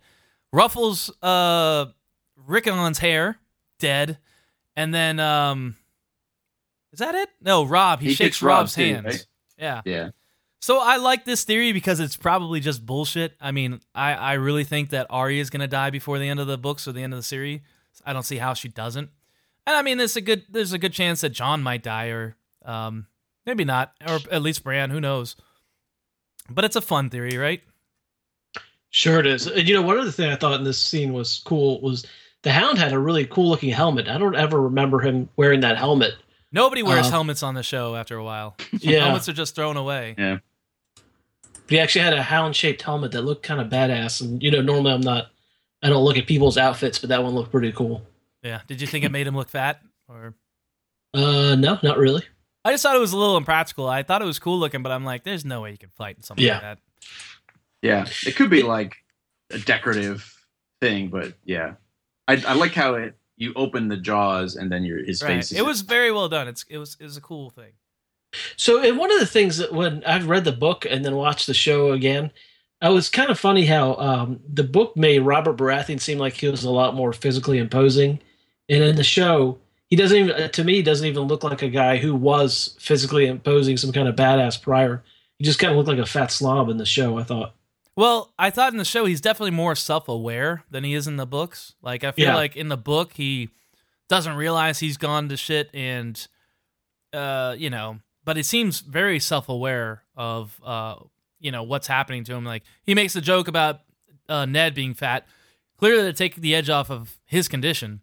Ruffles uh, Rickon's hair, dead. And then, um, is that it? No, Robb. He, He shakes kicks Robb's Robb, too, hands. right? Yeah. Yeah. So I like this theory because it's probably just bullshit. I mean, I, I really think that Arya is gonna die before the end of the books or the end of the series. I don't see how she doesn't. And I mean, there's a good there's a good chance that Jon might die, or um, maybe not, or at least Bran. Who knows? But it's a fun theory, right? Sure it is. And you know, one other thing I thought in this scene was cool was the Hound had a really cool looking helmet. I don't ever remember him wearing that helmet. Nobody wears Uh, helmets on the show after a while. *laughs* Yeah, Helmets are just thrown away. Yeah. he actually had a hound shaped helmet that looked kind of badass. And you know, normally I'm not, I don't look at people's outfits, but that one looked pretty cool. Yeah. Did you think it made him look fat? Or Uh, no, not really. I just thought it was a little impractical. I thought it was cool looking, but I'm like, there's no way you can fight in something Yeah. like that. Yeah. It could be like a decorative thing, but yeah. I, I like how it you open the jaws and then your his Right. face. is- It was very well done. It's it was it was a cool thing. So, and one of the things that when I've read the book and then watched the show again, I was kind of funny how um, the book made Robert Baratheon seem like he was a lot more physically imposing, and in the show, he doesn't even to me doesn't even look like a guy who was physically imposing, some kind of badass prior. He just kind of looked like a fat slob in the show. I thought. Well, I thought in the show he's definitely more self-aware than he is in the books. Like I feel Yeah. like in the book he doesn't realize he's gone to shit and uh, you know, but it seems very self-aware of uh, you know, what's happening to him. Like he makes a joke about uh, Ned being fat, clearly to take the edge off of his condition.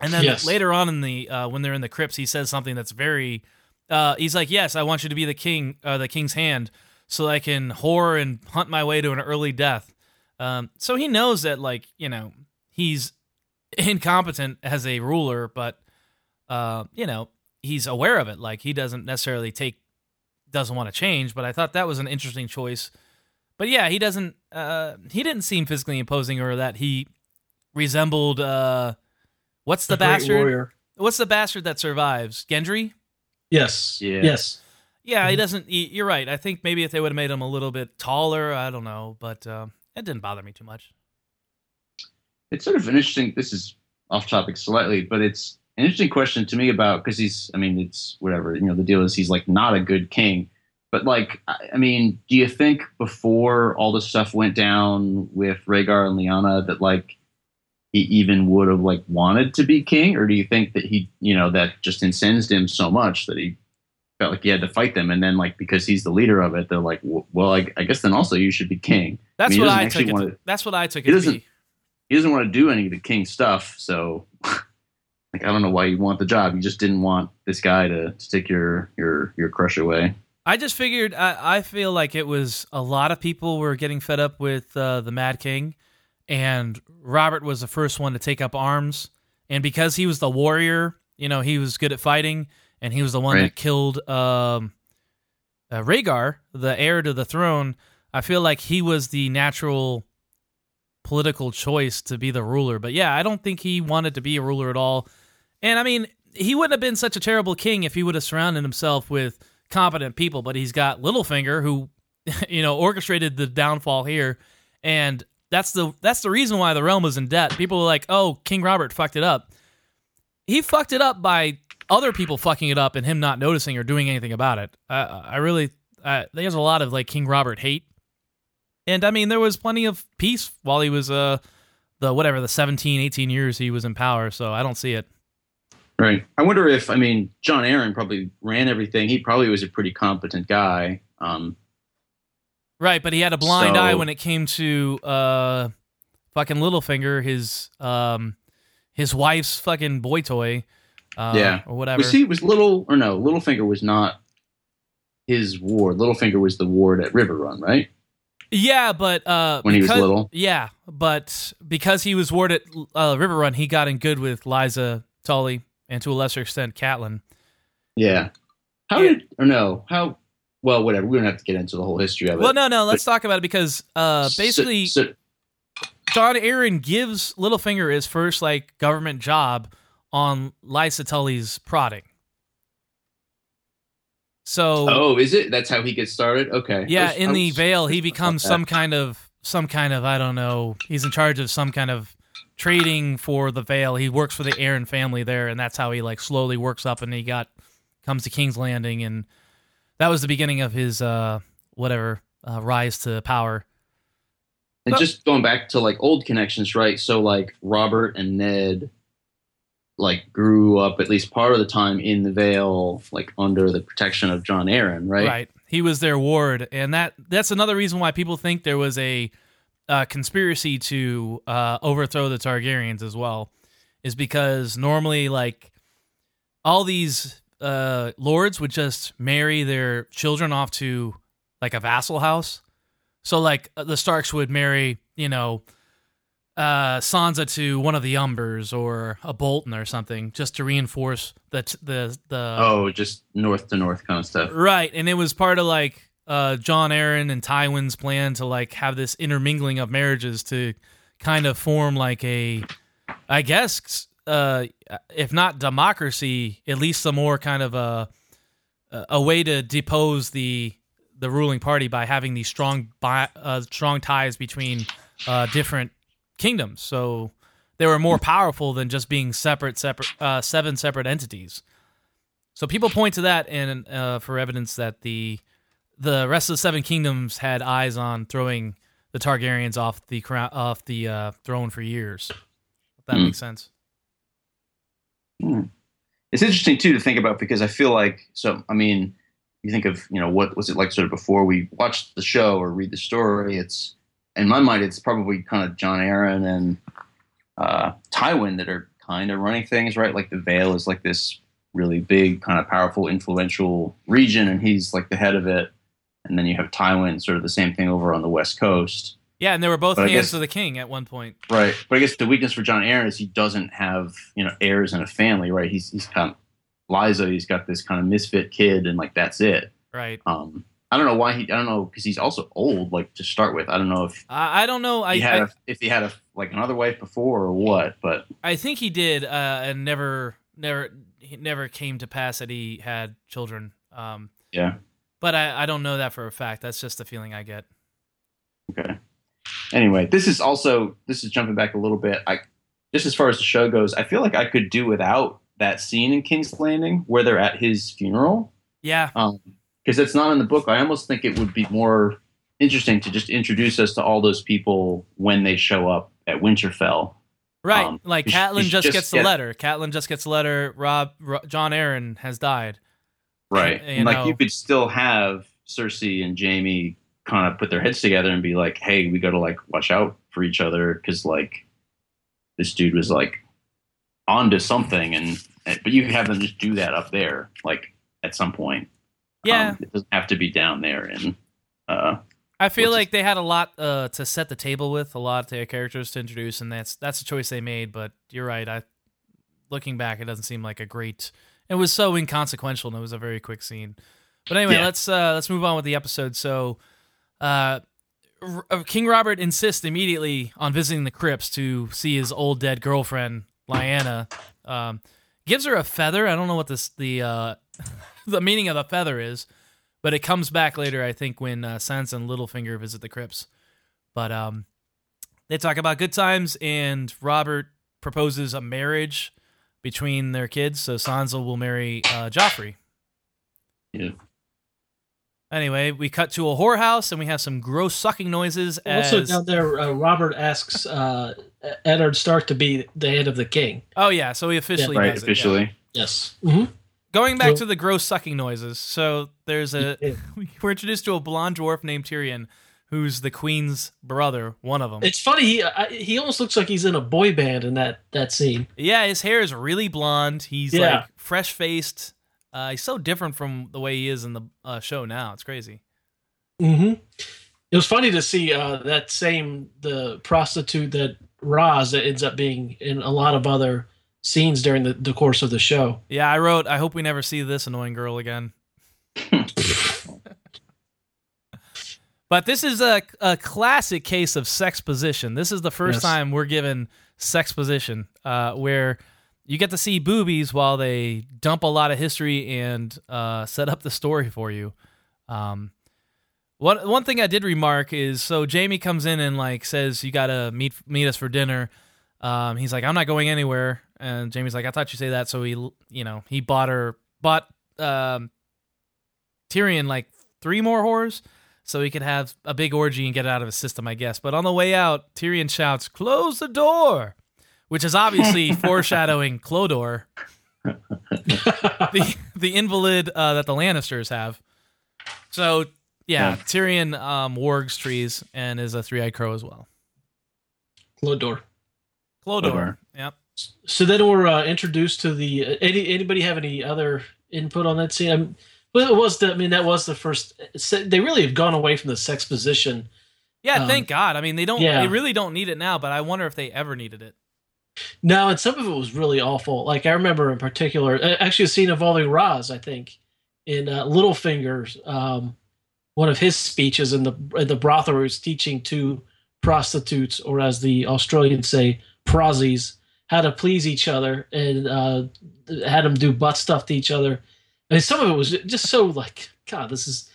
And then Yes. later on in the uh, when they're in the crypts, he says something that's very. Uh, he's like, "Yes, I want you to be the king, uh, the king's hand, so I can whore and hunt my way to an early death." Um, so he knows that, like, you know, he's *laughs* incompetent as a ruler, but uh, you know, he's aware of it. Like, he doesn't necessarily take, doesn't want to change. But I thought that was an interesting choice But yeah, he doesn't. Uh, he didn't seem physically imposing, or that he resembled. Uh, what's the A great bastard? warrior. What's the bastard that survives? Gendry. Yes. Yeah. Yes. Yeah, he Mhm. doesn't. he- You're right. I think maybe if they would have made him a little bit taller, I don't know, but uh, it didn't bother me too much. it's sort of an interesting this is off topic slightly but it's an interesting question to me about because he's i mean it's whatever you know the deal is he's like not a good king but like i I mean do you think before all this stuff went down with Rhaegar and Lyanna that like he even would have like wanted to be king or do you think that he you know that just incensed him so much that he felt like he had to fight them and then like because he's the leader of it they're like well I, I guess then also you should be king That's mean, what I took. It to, that's what I took he doesn't- be. he doesn't want to do any of the king stuff. So, *laughs* like, I don't know why you want the job. You just didn't want this guy to, to take your your your crush away. I just figured. I, I feel like it was a lot of people were getting fed up with uh, the Mad King, and Robert was the first one to take up arms. And because he was the warrior, you know, he was good at fighting, and he was the one Right. that killed um, uh, Rhaegar, the heir to the throne. I feel like he was the natural political choice to be the ruler. But yeah, I don't think he wanted to be a ruler at all. And I mean, he wouldn't have been such a terrible king if he would have surrounded himself with competent people. But he's got Littlefinger, who, *laughs* you know, orchestrated the downfall here, and that's the that's the reason why the realm was in debt. People were like, "Oh, King Robert fucked it up." He fucked it up by other people fucking it up and him not noticing or doing anything about it. I, I really, uh, there's a lot of like King Robert hate, and I mean, there was plenty of peace while he was uh the whatever the 17, 18 years he was in power. So I don't see it. Right. I wonder if I mean Jon Arryn probably ran everything. He probably was a pretty competent guy. Um, Right, but he had a blind So- eye when it came to uh fucking Littlefinger, his um his wife's fucking boy toy. Uh, Yeah. or whatever. was he was little or no? Littlefinger was not his ward. Littlefinger was the ward at Riverrun, right? yeah, but uh When he was because- little? Yeah, but because he was ward at uh, Riverrun, he got in good with Lysa Tully and to a lesser extent Catelyn. Yeah. How Yeah. did or no? How? Well, whatever. We don't have to get into the whole history of it. Well, no, no, let's talk about it because uh So- basically so- Jon Arryn gives Littlefinger his first like government job on Lysa Tully's prodding. So oh, is it? That's how he gets started. Okay. Yeah, was- in I the was- Vale, he becomes some kind of some kind of I don't know. He's in charge of some kind of trading for the Vale. He works for the Arryn family there, and that's how he like slowly works up, and he got comes to King's Landing, and that was the beginning of his uh whatever uh, rise to power. And just going back to like old connections, right? So like Robert and Ned like grew up at least part of the time in the Vale, like under the protection of Jon Arryn, right? Right. He was their ward, and that that's another reason why people think there was a uh, conspiracy to uh, overthrow the Targaryens as well, is because normally like all these uh, lords would just marry their children off to like a vassal house. So like uh, the Starks would marry, you know, uh, Sansa to one of the Umbers or a Bolton or something, just to reinforce the t- the the Oh, just north to north kind of stuff. Right, and it was part of like uh, Jon Arryn and Tywin's plan to like have this intermingling of marriages to kind of form like a, I guess, uh, if not democracy, at least some more kind of a a way to depose the the ruling party by having these strong bi- uh, strong ties between uh, different kingdoms. So they were more powerful than just being separate, separate uh, seven separate entities. So people point to that and uh, for evidence that the the rest of the seven kingdoms had eyes on throwing the Targaryens off the crown off the uh, throne for years. If that Hmm. makes sense. It's interesting too to think about because I feel like so. I mean, you think of you know what was it like sort of before we watched the show or read the story. It's in my mind, it's probably kind of Jon Arryn and uh, Tywin that are kind of running things, right? Like the Vale is like this really big, kind of powerful, influential region, and he's like the head of it. And then you have Tywin, sort of the same thing over on the west coast. Yeah, and they were both But hands guess- of the king at one point. Right. But I guess the weakness for Jon Arryn is he doesn't have, you know, heirs and a family, right? He's he's kind of Lysa, he's got this kind of misfit kid and like that's it. Right. Um I don't know why he. I don't know because he's also old. Like to start with, I don't know if I, I don't know. I he had I, a, if he had a like another wife before or what. But I think he did, uh, and never, never, he never came to pass that he had children. Um, yeah, but I, I don't know that for a fact. That's just the feeling I get. okay. Anyway, this is also this is jumping back a little bit. I just as far as the show goes, I feel like I could do without that scene in King's Landing where they're at his funeral. Yeah, Um, because it's not in the book. I almost think it would be more interesting to just introduce us to all those people when they show up at Winterfell. right. Um, like Catelyn just, just gets the get- letter. Catelyn just gets the letter. Rob, Ro- Jon Arryn has died. Right. You And like know. you could still have Cersei and Jaime kind of put their heads together and be like, "Hey, we got to like watch out for each other because like this dude was like onto something." And and- but you have them just do that up there, like at some point. Yeah, Um, it doesn't have to be down there. And uh, I feel Which is- like they had a lot uh, to set the table with, a lot of characters to introduce, and that's that's a choice they made. But you're right. I looking back, it doesn't seem like a great. It was so inconsequential, and it was a very quick scene. But anyway, Yeah. let's uh, let's move on with the episode. So, uh, R- uh, King Robert insists immediately on visiting the crypts to see his old dead girlfriend Lyanna. Um, gives her a feather. I don't know what this the uh, *laughs* the meaning of the feather is, but it comes back later. I think when uh, Sansa and Littlefinger visit the crypts. But um, they talk about good times, and Robert proposes a marriage between their kids. So Sansa will marry uh, Joffrey. yeah. Anyway, we cut to a whorehouse, and we have some gross sucking noises. Also As, down there, uh, Robert asks uh, Eddard Stark to be the head of the king. oh yeah, so he officially right. does it, yeah. Officially. Yes. hmm Going back to the gross sucking noises. So there's a *laughs* we're introduced to a blonde dwarf named Tyrion, who's the queen's brother, one of them. It's funny. He I, he almost looks like he's in a boy band in that that scene. Yeah, his hair is really blonde. He's Yeah. like fresh faced. Uh, he's so different from the way he is in the uh, show now. It's crazy. hmm It was funny to see uh, that same the prostitute that Ros that ends up being in a lot of other scenes during the, the course of the show. Yeah, I wrote. I hope we never see this annoying girl again. *laughs* but this is a a classic case of sex position. This is the first Yes. time we're given sex position, uh, where you get to see boobies while they dump a lot of history and uh, set up the story for you. Um, one one thing I did remark is so Jaime comes in and like says you gotta meet meet us for dinner. Um, he's like I'm not going anywhere, and Jaime's like I thought you say that. So he you know he bought her bought um, Tyrion like three more whores so he could have a big orgy and get it out of his system, I guess. But on the way out, Tyrion shouts, "Close the door," which is obviously *laughs* foreshadowing Clodor, the *laughs* the invalid uh, that the Lannisters have. So yeah, Yeah. Tyrion um, wargs trees and is a three-eyed crow as well. Clodor. Clodor. Clodor. So then we're uh, introduced to the. Uh, any anybody have any other input on that scene? Um, well, it was the. I mean, that was the first. They really have gone away from the sex position. Yeah, Um, thank God. I mean, they don't. yeah. They really don't need it now, but I wonder if they ever needed it. No, and some of it was really awful. Like I remember in particular, actually a scene involving Ros. I think in uh, Littlefinger's um, one of his speeches in the in the brothel, where he's teaching two prostitutes, or as the Australians say, prozzies, how to please each other, and uh, had them do butt stuff to each other. I mean, some of it was just so like, God, this is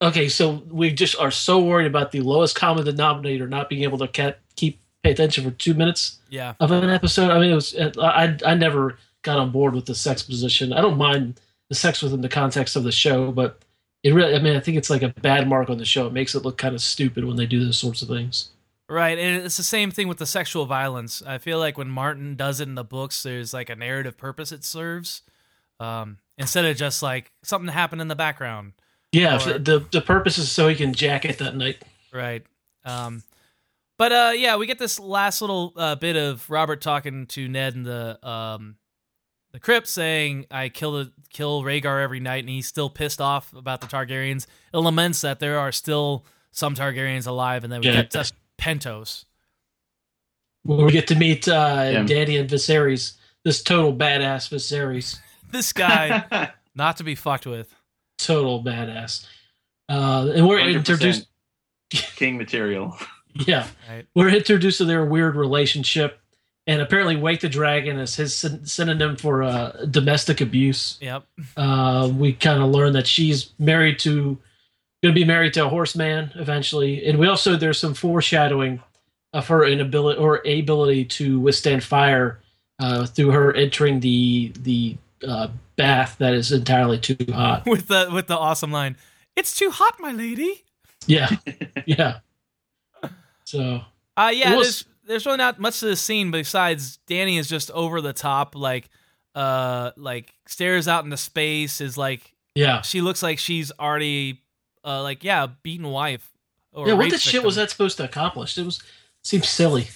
okay. So we just are so worried about the lowest common denominator not being able to keep pay attention for two minutes Yeah. of an episode. I mean, it was I I never got on board with the sex position. I don't mind the sex within the context of the show, but it really I mean I think it's like a bad mark on the show. It makes it look kind of stupid when they do those sorts of things. Right, and it's the same thing with the sexual violence. I feel like when Martin does it in the books, there's like a narrative purpose it serves, um, instead of just like something happened in the background. Yeah, Or- the the purpose is so he can jack it that night. Right. Um, but uh, yeah, we get this last little uh, bit of Robert talking to Ned in the um, the crypt, saying, "I kill the kill Rhaegar every night," and he's still pissed off about the Targaryens. It laments that there are still some Targaryens alive, and then we Yeah. get to Pentos. When we get to meet uh, Yeah. Danny and Viserys, this total badass Viserys, *laughs* This guy, *laughs* not to be fucked with. total badass. Uh, and we're introduced. *laughs* King material. Yeah, Right. we're introduced to their weird relationship, and apparently, Wake the Dragon is his synonym for uh, domestic abuse. Yep. Uh, we kind of learn that she's married to, going to be married to a horseman eventually, and we also there's some foreshadowing of her inability or ability to withstand fire uh, through her entering the the uh, bath that is entirely too hot. *laughs* With the with the awesome line, "It's too hot, my lady." Yeah, *laughs* yeah. So Uh yeah, was- there's there's really not much to this scene besides Danny is just over the top, like uh like stares out into space, is like yeah, she looks like she's already uh like yeah, beaten wife. Or yeah. What the shit was that supposed to accomplish? It was seems silly.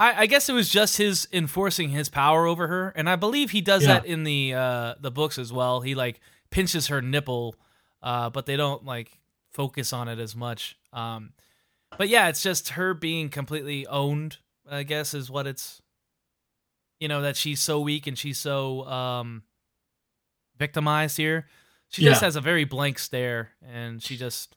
I, I guess it was just his enforcing his power over her, and I believe he does Yeah. that in the uh the books as well. He like pinches her nipple, uh, but they don't like focus on it as much. Um, but yeah, it's just her being completely owned. I guess is what it's. You know that she's so weak and she's so um victimized here. She just Yeah. has a very blank stare, and she just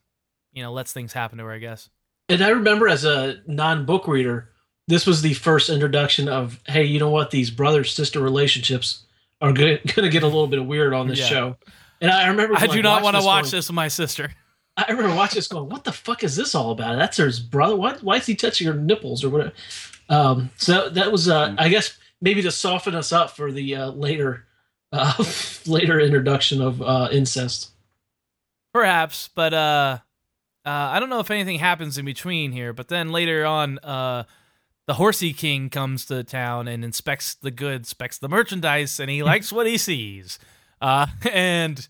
you know lets things happen to her. I guess. And I remember as a non-book reader, this was the first introduction of, hey, you know what? These brother-sister relationships are going *laughs* to get a little bit weird on this Yeah. show. And I remember, I like, do not want to watch going- this with my sister. I remember watching this going, what the fuck is this all about? That's her brother. What? Why is he touching her nipples or whatever? Um, so that was, uh, I guess, maybe to soften us up for the uh, later, uh, *laughs* later introduction of uh, incest. Perhaps, but uh, uh, I don't know if anything happens in between here. But then later on, uh, the Horsey King comes to town and inspects the goods, inspects the merchandise, and he *laughs* likes what he sees. Uh, *laughs* and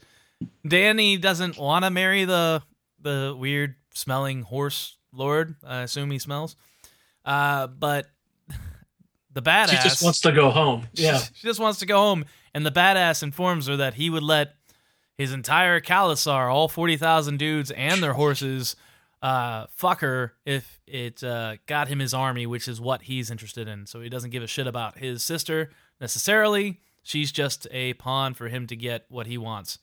Danny doesn't want to marry the the weird smelling horse lord. I assume he smells. Uh, but the badass She just wants to go home. Yeah. she just wants to go home, and the badass informs her that he would let his entire khalasar, all forty thousand dudes and their horses, uh, fuck her if it uh, got him his army, which is what he's interested in. So he doesn't give a shit about his sister necessarily. She's just a pawn for him to get what he wants.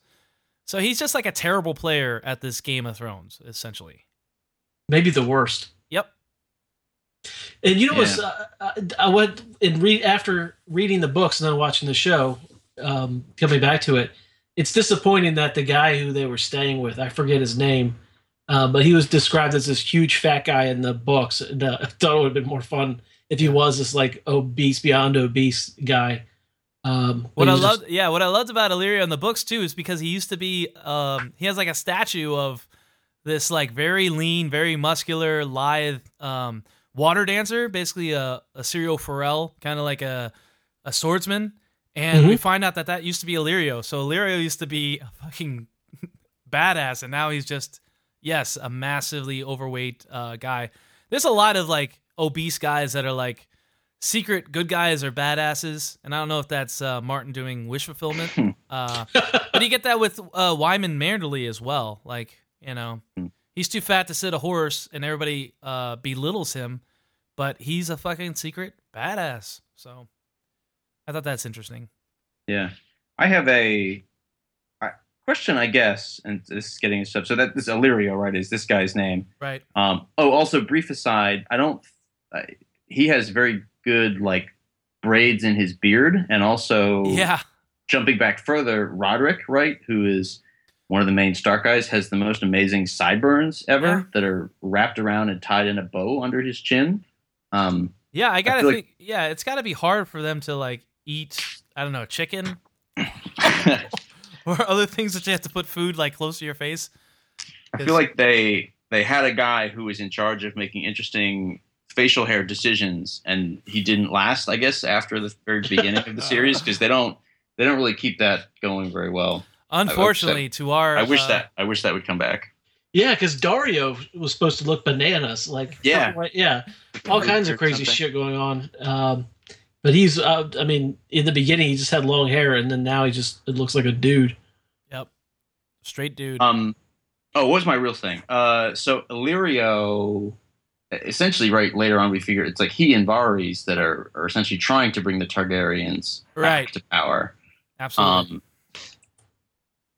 So he's just like a terrible player at this Game of Thrones, essentially. Maybe the worst. Yep. And you know Yeah. what's uh, uh, I went and read after reading the books and then watching the show, um, coming back to it. It's disappointing that the guy who they were staying with, I forget his name, uh, but he was described as this huge fat guy in the books. And, *laughs* uh, I thought it would have been more fun if he was this like obese beyond obese guy. Um, What I just- loved, yeah, what I loved about Illyrio in the books too is because he used to be, um, he has like a statue of this like very lean, very muscular, lithe um, water dancer, basically a, a Syrio Forel, kind of like a a swordsman. And we find out that that used to be Illyrio. So Illyrio used to be a fucking *laughs* badass, and now he's just yes, a massively overweight uh, guy. There's a lot of like obese guys that are like secret good guys or badasses, and I don't know if that's uh, Martin doing wish fulfillment, uh, but you get that with uh, Wyman Manderly as well. Like you know, he's too fat to sit a horse, and everybody uh, belittles him, but he's a fucking secret badass. So I thought that's interesting. Yeah, I have a, a question, I guess, and this is getting stuff. So that this Illyrio, right, is this guy's name? Right. Um, oh, also, brief aside, I don't. Uh, he has very good like braids in his beard, and also Yeah. jumping back further, Rodrik, right, who is one of the main Stark guys, has the most amazing sideburns ever Yeah. that are wrapped around and tied in a bow under his chin. Um, Yeah, I gotta feel think. yeah, it's got to be hard for them to like eat. I don't know, chicken *laughs* or other things that you have to put food like close to your face. I feel like they they had a guy who was in charge of making interesting facial hair decisions, and he didn't last. I guess after the very beginning of the series because they don't they don't really keep that going very well. Unfortunately, to our I wish uh, that I wish that would come back. Yeah, because Daario was supposed to look bananas. Like Yeah. yeah, all kinds of crazy Something. shit going on. Um, but he's, uh, I mean, in the beginning he just had long hair, and then now he just it looks like a dude. Yep, straight dude. Um, oh, what was my real thing? Uh, so Illyrio, essentially, right later on, we figure it's like he and Varys that are, are essentially trying to bring the Targaryens back Right. to power. Absolutely. Um,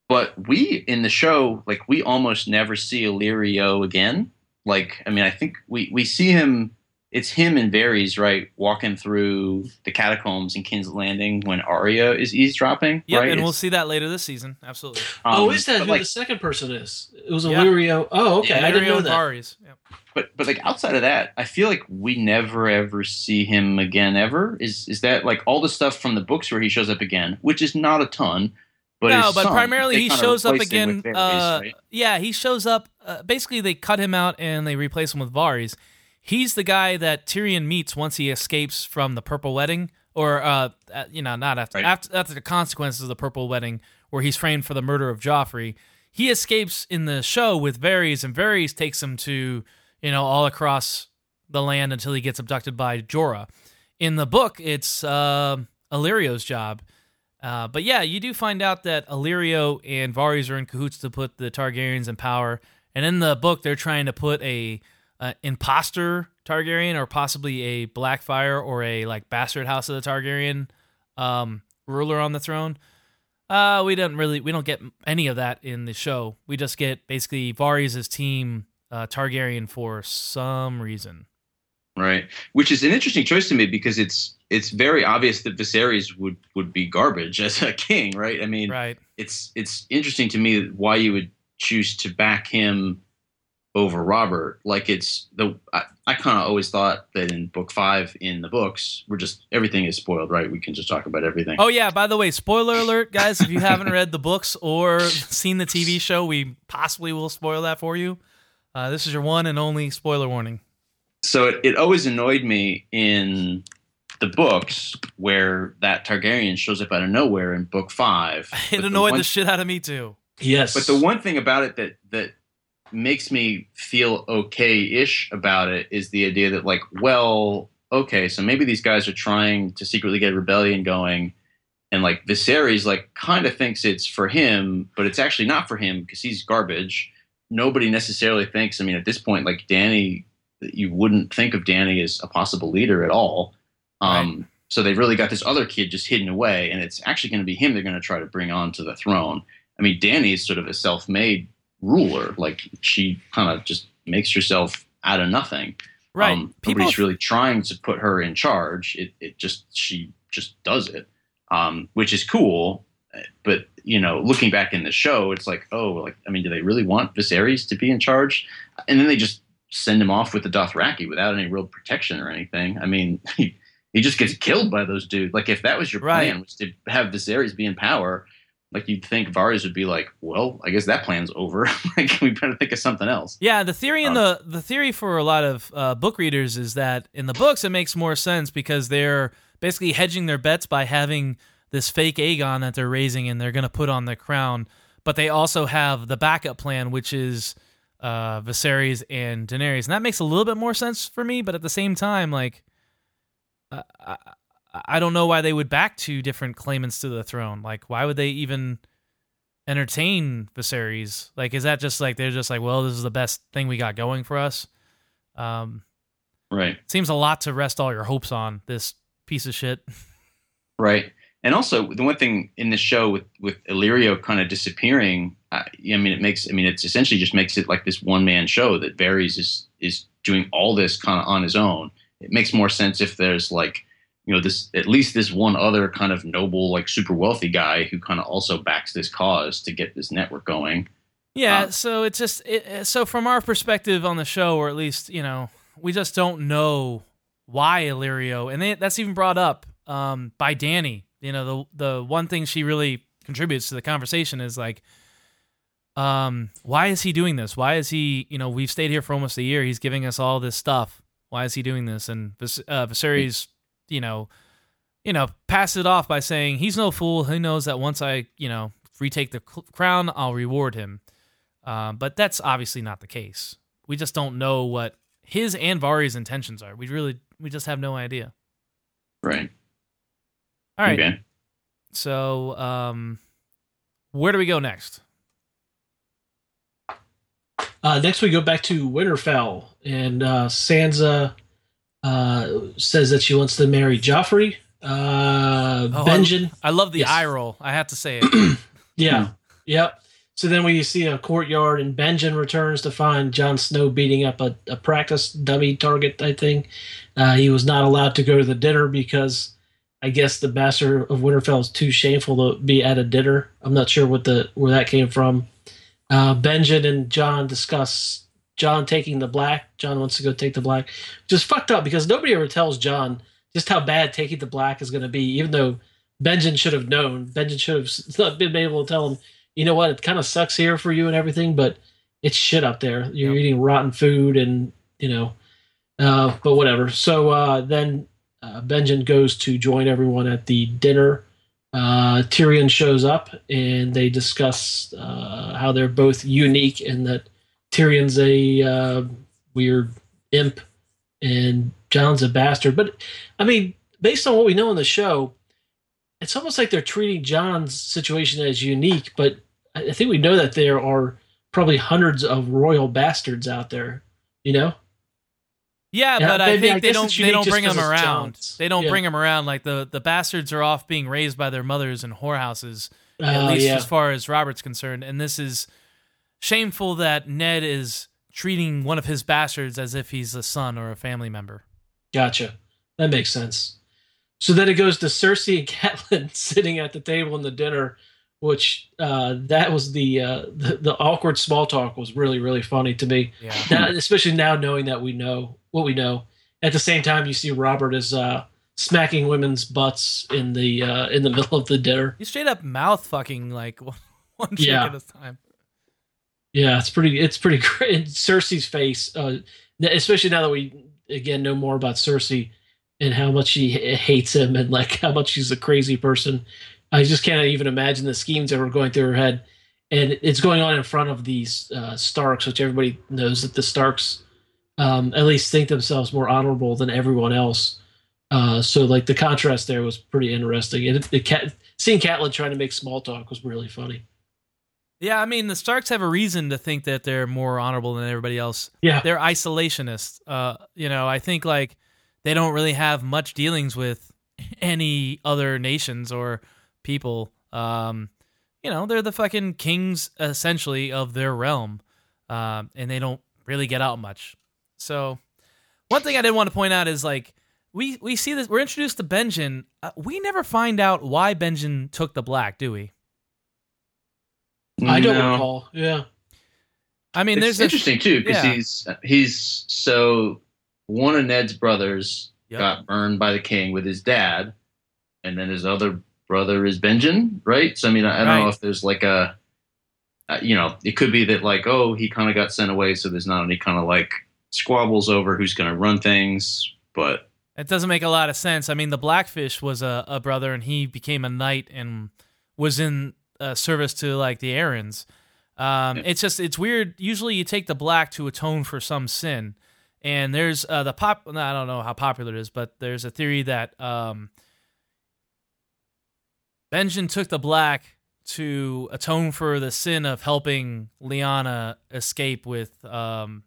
but we in the show, like we almost never see Illyrio again. Like, I mean, I think we we see him. It's him and Varys, right, walking through the catacombs in King's Landing when Arya is eavesdropping. Yeah, right? and we'll see that later this season. Absolutely. oh, um, is that who like, the second person is? It was Yeah. Oh, okay. I didn't Illyrio know and that. Varys. Yep. but but like outside of that, I feel like we never ever see him again ever. Is is that like all the stuff from the books where he shows up again, which is not a ton, but no, but some. primarily he shows up again. Varys, uh, right? Yeah, he shows up. Uh, basically, they cut him out and they replace him with Varys. He's the guy that Tyrion meets once he escapes from the Purple Wedding, or uh, uh, you know, not after Right. after after the consequences of the Purple Wedding, where he's framed for the murder of Joffrey. He escapes in the show with Varys, and Varys takes him to you know all across the land until he gets abducted by Jorah. In the book, it's uh, Illyrio's job. Uh, but yeah, you do find out that Illyrio and Varys are in cahoots to put the Targaryens in power. And in the book, they're trying to put a, a imposter Targaryen or possibly a Blackfire or a like bastard house of the Targaryen um, ruler on the throne. Uh, we don't really we don't get any of that in the show. We just get basically Varys' team uh, Targaryen for some reason. Right, which is an interesting choice to me because it's it's very obvious that Viserys would would be garbage as a king, right? I mean, Right. it's it's interesting to me why you would choose to back him over Robert. Like it's the I, I kind of always thought that in book five in the books we're just everything is spoiled, right? We can just talk about everything. Oh yeah, by the way, spoiler alert, guys, if you *laughs* haven't read the books or seen the TV show, we possibly will spoil that for you. Uh, this is your one and only spoiler warning. So it, it always annoyed me in the books where that Targaryen shows up out of nowhere in book five. *laughs* It But the annoyed one- the shit out of me too. Yes. But the one thing about it that that makes me feel okay-ish about it is the idea that like, well, okay, so maybe these guys are trying to secretly get a rebellion going, and like Viserys like kind of thinks it's for him, but it's actually not for him because he's garbage. Nobody necessarily thinks. I mean, at this point, like Danny, you wouldn't think of Danny as a possible leader at all. Um, So they've really got this other kid just hidden away, and it's actually going to be him they're going to try to bring onto the throne. I mean, Danny is sort of a self-made ruler. Like she kind of just makes herself out of nothing. Right. Um, People nobody's really trying to put her in charge. It, it just she just does it, um, which is cool. But you know, looking back in the show, it's like, oh, like I mean, do they really want Viserys to be in charge? And then they just send him off with the Dothraki without any real protection or anything. I mean, *laughs* he, he just gets killed by those dudes. Like if that was your Right. plan, was to have Viserys be in power, like you'd think Varys would be like, well, I guess that plan's over. *laughs* like we better think of something else. Yeah, the theory in Um, the the theory for a lot of uh, book readers is that in the books it makes more sense because they're basically hedging their bets by having this fake Aegon that they're raising and they're going to put on the crown, but they also have the backup plan, which is uh, Viserys and Daenerys, and that makes a little bit more sense for me. But at the same time, like, I, I, I don't know why they would back two different claimants to the throne. Like, why would they even? entertain Viserys? Like, is that just like they're just like, well, this is the best thing we got going for us? Um, Right. seems a lot to rest all your hopes on this piece of shit. Right. And also, the one thing in the show with with Illyrio kind of disappearing, uh, I mean, it makes. I mean, it's essentially just makes it like this one man show that Varys is is doing all this kind of on his own. It makes more sense if there's like, you know, this at least this one other kind of noble, like super wealthy guy who kind of also backs this cause to get this network going. Yeah, Um, so it's just it, so from our perspective on the show, or at least you know, we just don't know why Illyrio, and they, that's even brought up um, by Danny. You know, the the one thing she really contributes to the conversation is like, um, why is he doing this? Why is he? You know, we've stayed here for almost a year. He's giving us all this stuff. Why is he doing this? And uh, Viserys, you know, you know, pass it off by saying he's no fool. He knows that once I, you know, retake the cl- crown, I'll reward him. Um, but that's obviously not the case. We just don't know what his and Varys' intentions are. We really, we just have no idea. Right. All right. Okay. So, um, where do we go next? Uh, next, we go back to Winterfell, and uh, Sansa uh, says that she wants to marry Joffrey. Uh, Oh, Benjen, I love the Yes. eye roll. I have to say it. *clears throat* yeah. Yep. So then we see a courtyard, and Benjen returns to find Jon Snow beating up a, a practice dummy target. I think uh, he was not allowed to go to the dinner because I guess the Bastard of Winterfell is too shameful to be at a dinner. I'm not sure what the where that came from. Uh, Benjen and Jon discuss Jon taking the black. Jon wants to go take the black, just fucked up because nobody ever tells Jon just how bad taking the black is going to be. Even though Benjen should have known, Benjen should have been able to tell him, you know what, it kind of sucks here for you and everything, but it's shit up there. You're yep. eating rotten food and you know, uh, but whatever. So uh, then uh, Benjen goes to join everyone at the dinner. Uh, Tyrion shows up and they discuss uh, how they're both unique and that Tyrion's a uh, weird imp and Jon's a bastard. But I mean, based on what we know in the show, it's almost like they're treating Jon's situation as unique. But I think we know that there are probably hundreds of royal bastards out there. You know. Yeah, yeah, but I think I they don't they don't bring them around. They don't yeah. bring them around like the the bastards are off being raised by their mothers in whorehouses. Uh, at least yeah. as far as Robert's concerned, and this is shameful that Ned is treating one of his bastards as if he's a son or a family member. Gotcha. That makes sense. So then it goes to Cersei and *laughs* Catelyn sitting at the table in the dinner, which uh, that was the, uh, the, the awkward small talk was really really funny to me. Yeah. Now, especially now knowing that we know what we know. At the same time, you see Robert is uh, smacking women's butts in the uh, in the *laughs* middle of the dinner. He's straight up mouth fucking like *laughs* one chick yeah. at a time. Yeah, it's pretty. It's pretty *laughs* great. And Cersei's face, uh, especially now that we again know more about Cersei and how much she hates him and like *laughs* how much she's a crazy person. I just can't even imagine the schemes that were going through her head. And it's going on in front of these uh, Starks, which everybody knows that the Starks um, at least think themselves more honorable than everyone else. Uh, so like the contrast there was pretty interesting, and the cat seeing Catelyn trying to make small talk was really funny. Yeah, I mean the Starks have a reason to think that they're more honorable than everybody else. Yeah, they're isolationists. Uh, you know, I think like they don't really have much dealings with any other nations or people. Um, you know, they're the fucking kings essentially of their realm, um, and they don't really get out much. So, one thing I did want to point out is like we we see this. We're introduced to Benjen. Uh, we never find out why Benjen took the black, do we? I don't no. recall. Yeah. I mean, it's there's interesting a, too because yeah. he's he's so one of Ned's brothers yep. got burned by the king with his dad, and then his other brother is Benjen, right? So I mean, I, I don't right. know if there's like a, uh, you know, it could be that like, oh, he kind of got sent away, so there's not any kind of like squabbles over who's going to run things, but it doesn't make a lot of sense. I mean, the Blackfish was a, a brother, and he became a knight and was in uh, service to like the Arryns. Um, yeah. It's just it's weird. Usually, you take the black to atone for some sin, and there's uh, the pop. I don't know how popular it is, but there's a theory that um, Benjen took the black to atone for the sin of helping Lyanna escape with um,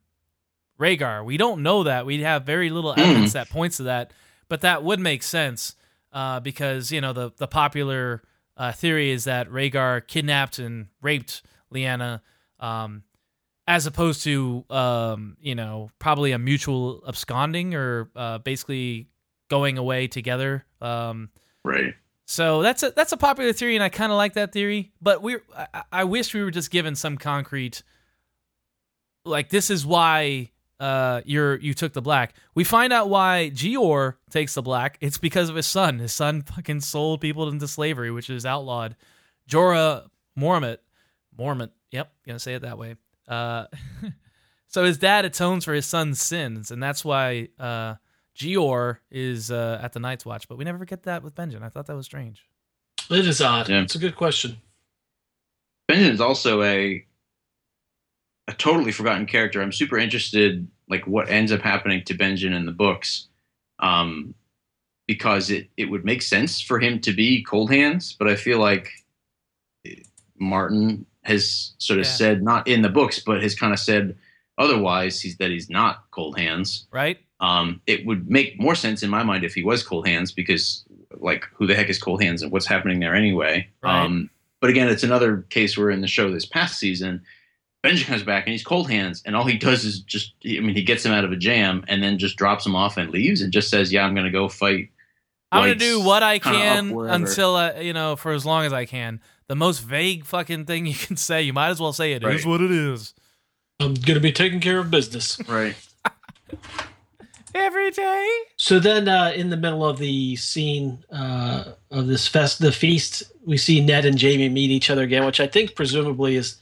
Rhaegar. We don't know that. We have very little hmm. evidence that points to that, but that would make sense uh, because you know the the popular uh, theory is that Rhaegar kidnapped and raped Lyanna, um, as opposed to um, you know probably a mutual absconding or uh, basically going away together. Um, right. So that's a that's a popular theory, and I kind of like that theory. But we, I, I wish we were just given some concrete. Like this is why uh, you're you took the black. We find out why Jeor takes the black. It's because of his son. His son fucking sold people into slavery, which is outlawed. Jorah Mormont, Mormont. Yep, gonna say it that way. Uh, *laughs* so his dad atones for his son's sins, and that's why uh, Jeor is uh, at the Night's Watch. But we never get that with Benjen. I thought that was strange. It is odd. Yeah. It's a good question. Benjen is also a a totally forgotten character. I'm super interested, like what ends up happening to Benjen in the books, um, because it it would make sense for him to be Cold Hands, but I feel like Martin has sort of yeah. said not in the books, but has kind of said otherwise. He's that he's not Cold Hands, right? Um, it would make more sense in my mind if he was Cold Hands, because like who the heck is Cold Hands and what's happening there anyway? Right. Um, But again, it's another case where in the show this past season, Benjen comes back and he's cold hands, and all he does is just, I mean, he gets him out of a jam and then just drops him off and leaves and just says, "Yeah, I'm going to go fight." I'm gonna do what I can until uh, you know for as long as I can. The most vague fucking thing *laughs* you can say, you might as well say it is Right. what it is. I'm gonna be taking care of business. *laughs* right. *laughs* Every day. So then, uh, in the middle of the scene uh, of this fest, the feast, we see Ned and Jaime meet each other again, which I think presumably is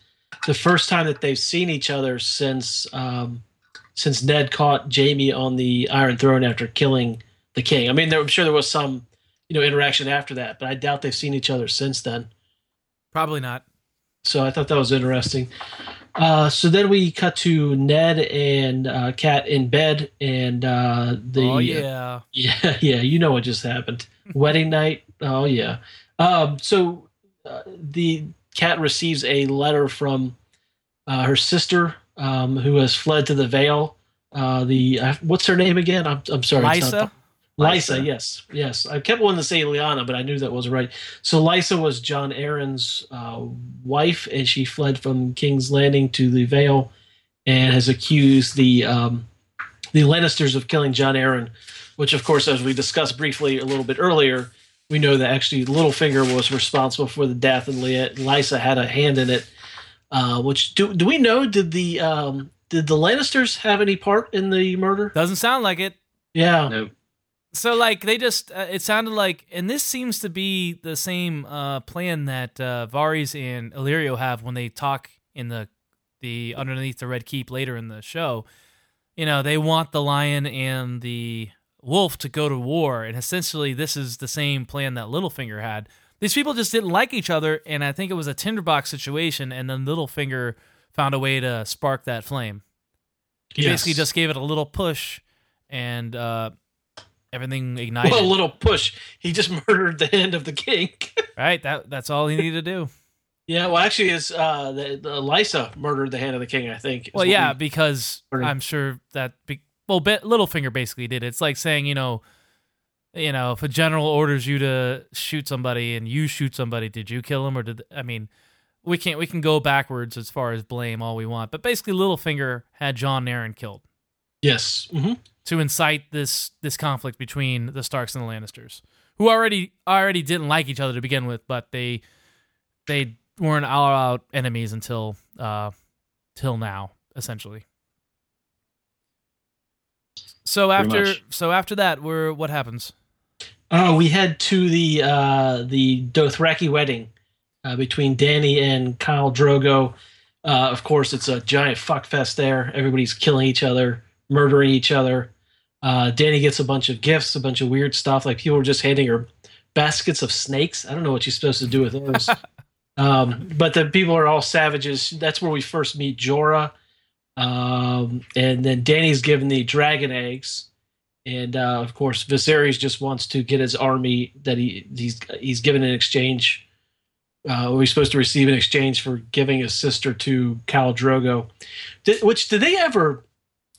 the first time that they've seen each other since um, since Ned caught Jaime on the Iron Throne after killing the king. I mean, there, I'm sure there was some you know interaction after that, but I doubt they've seen each other since then. Probably not. So I thought that was interesting. Uh, so then we cut to Ned and uh, Cat in bed, and uh, the oh yeah. *laughs* yeah, yeah, you know what just happened. Wedding night. Oh yeah. Um, so uh, the cat receives a letter from uh, her sister, um, who has fled to the Vale. Uh, the uh, what's her name again? I'm I'm sorry. Lysa. Lysa, Lysa. yes, yes. I kept wanting to say Lyanna, but I knew that wasn't right. So Lysa was Jon Arryn's uh, wife, and she fled from King's Landing to the Vale, and has accused the um, the Lannisters of killing Jon Arryn. Which, of course, as we discussed briefly a little bit earlier, we know that actually Littlefinger was responsible for the death, and Ly- Lysa had a hand in it. Uh, which do do we know? Did the um, did the Lannisters have any part in the murder? Doesn't sound like it. Yeah. Nope. So like they just uh, it sounded like and this seems to be the same uh plan that uh Varys and Illyrio have when they talk in the the underneath the red keep later in the show. You know, they want the lion and the wolf to go to war and essentially this is the same plan that Littlefinger had. These people just didn't like each other and I think it was a tinderbox situation and then Littlefinger found a way to spark that flame. He Yes. basically just gave it a little push and uh everything ignited. Well, a little push. He just *laughs* murdered the hand of the king. *laughs* Right. That that's all he needed to do. yeah, well, actually, is uh, the, the Lysa murdered the hand of the king. I think. Well, yeah, we- because I'm sure that be, well, Littlefinger basically did. it. It's like saying, you know, you know, if a general orders you to shoot somebody and you shoot somebody, did you kill him or did I mean, we can't we can go backwards as far as blame all we want, but basically Littlefinger had Jon Arryn killed yes. hmm to incite this this conflict between the Starks and the Lannisters, who already already didn't like each other to begin with, but they they weren't all out enemies until uh till now, essentially. So after so after that, we're what happens? Oh, we head to the uh, the Dothraki wedding uh, between Dany and Khal Drogo. Uh, of course, it's a giant fuck fest there. Everybody's killing each other, murdering each other. Uh, Dany gets a bunch of gifts, a bunch of weird stuff. Like people are just handing her baskets of snakes. I don't know what she's supposed to do with those. *laughs* um, but the people are all savages. That's where we first meet Jorah. Um, and then Dany's given the dragon eggs and uh, of course Viserys just wants to get his army that he he's he's given in exchange. Uh, he's supposed to receive in exchange for giving his sister to Khal Drogo. Did, which did they ever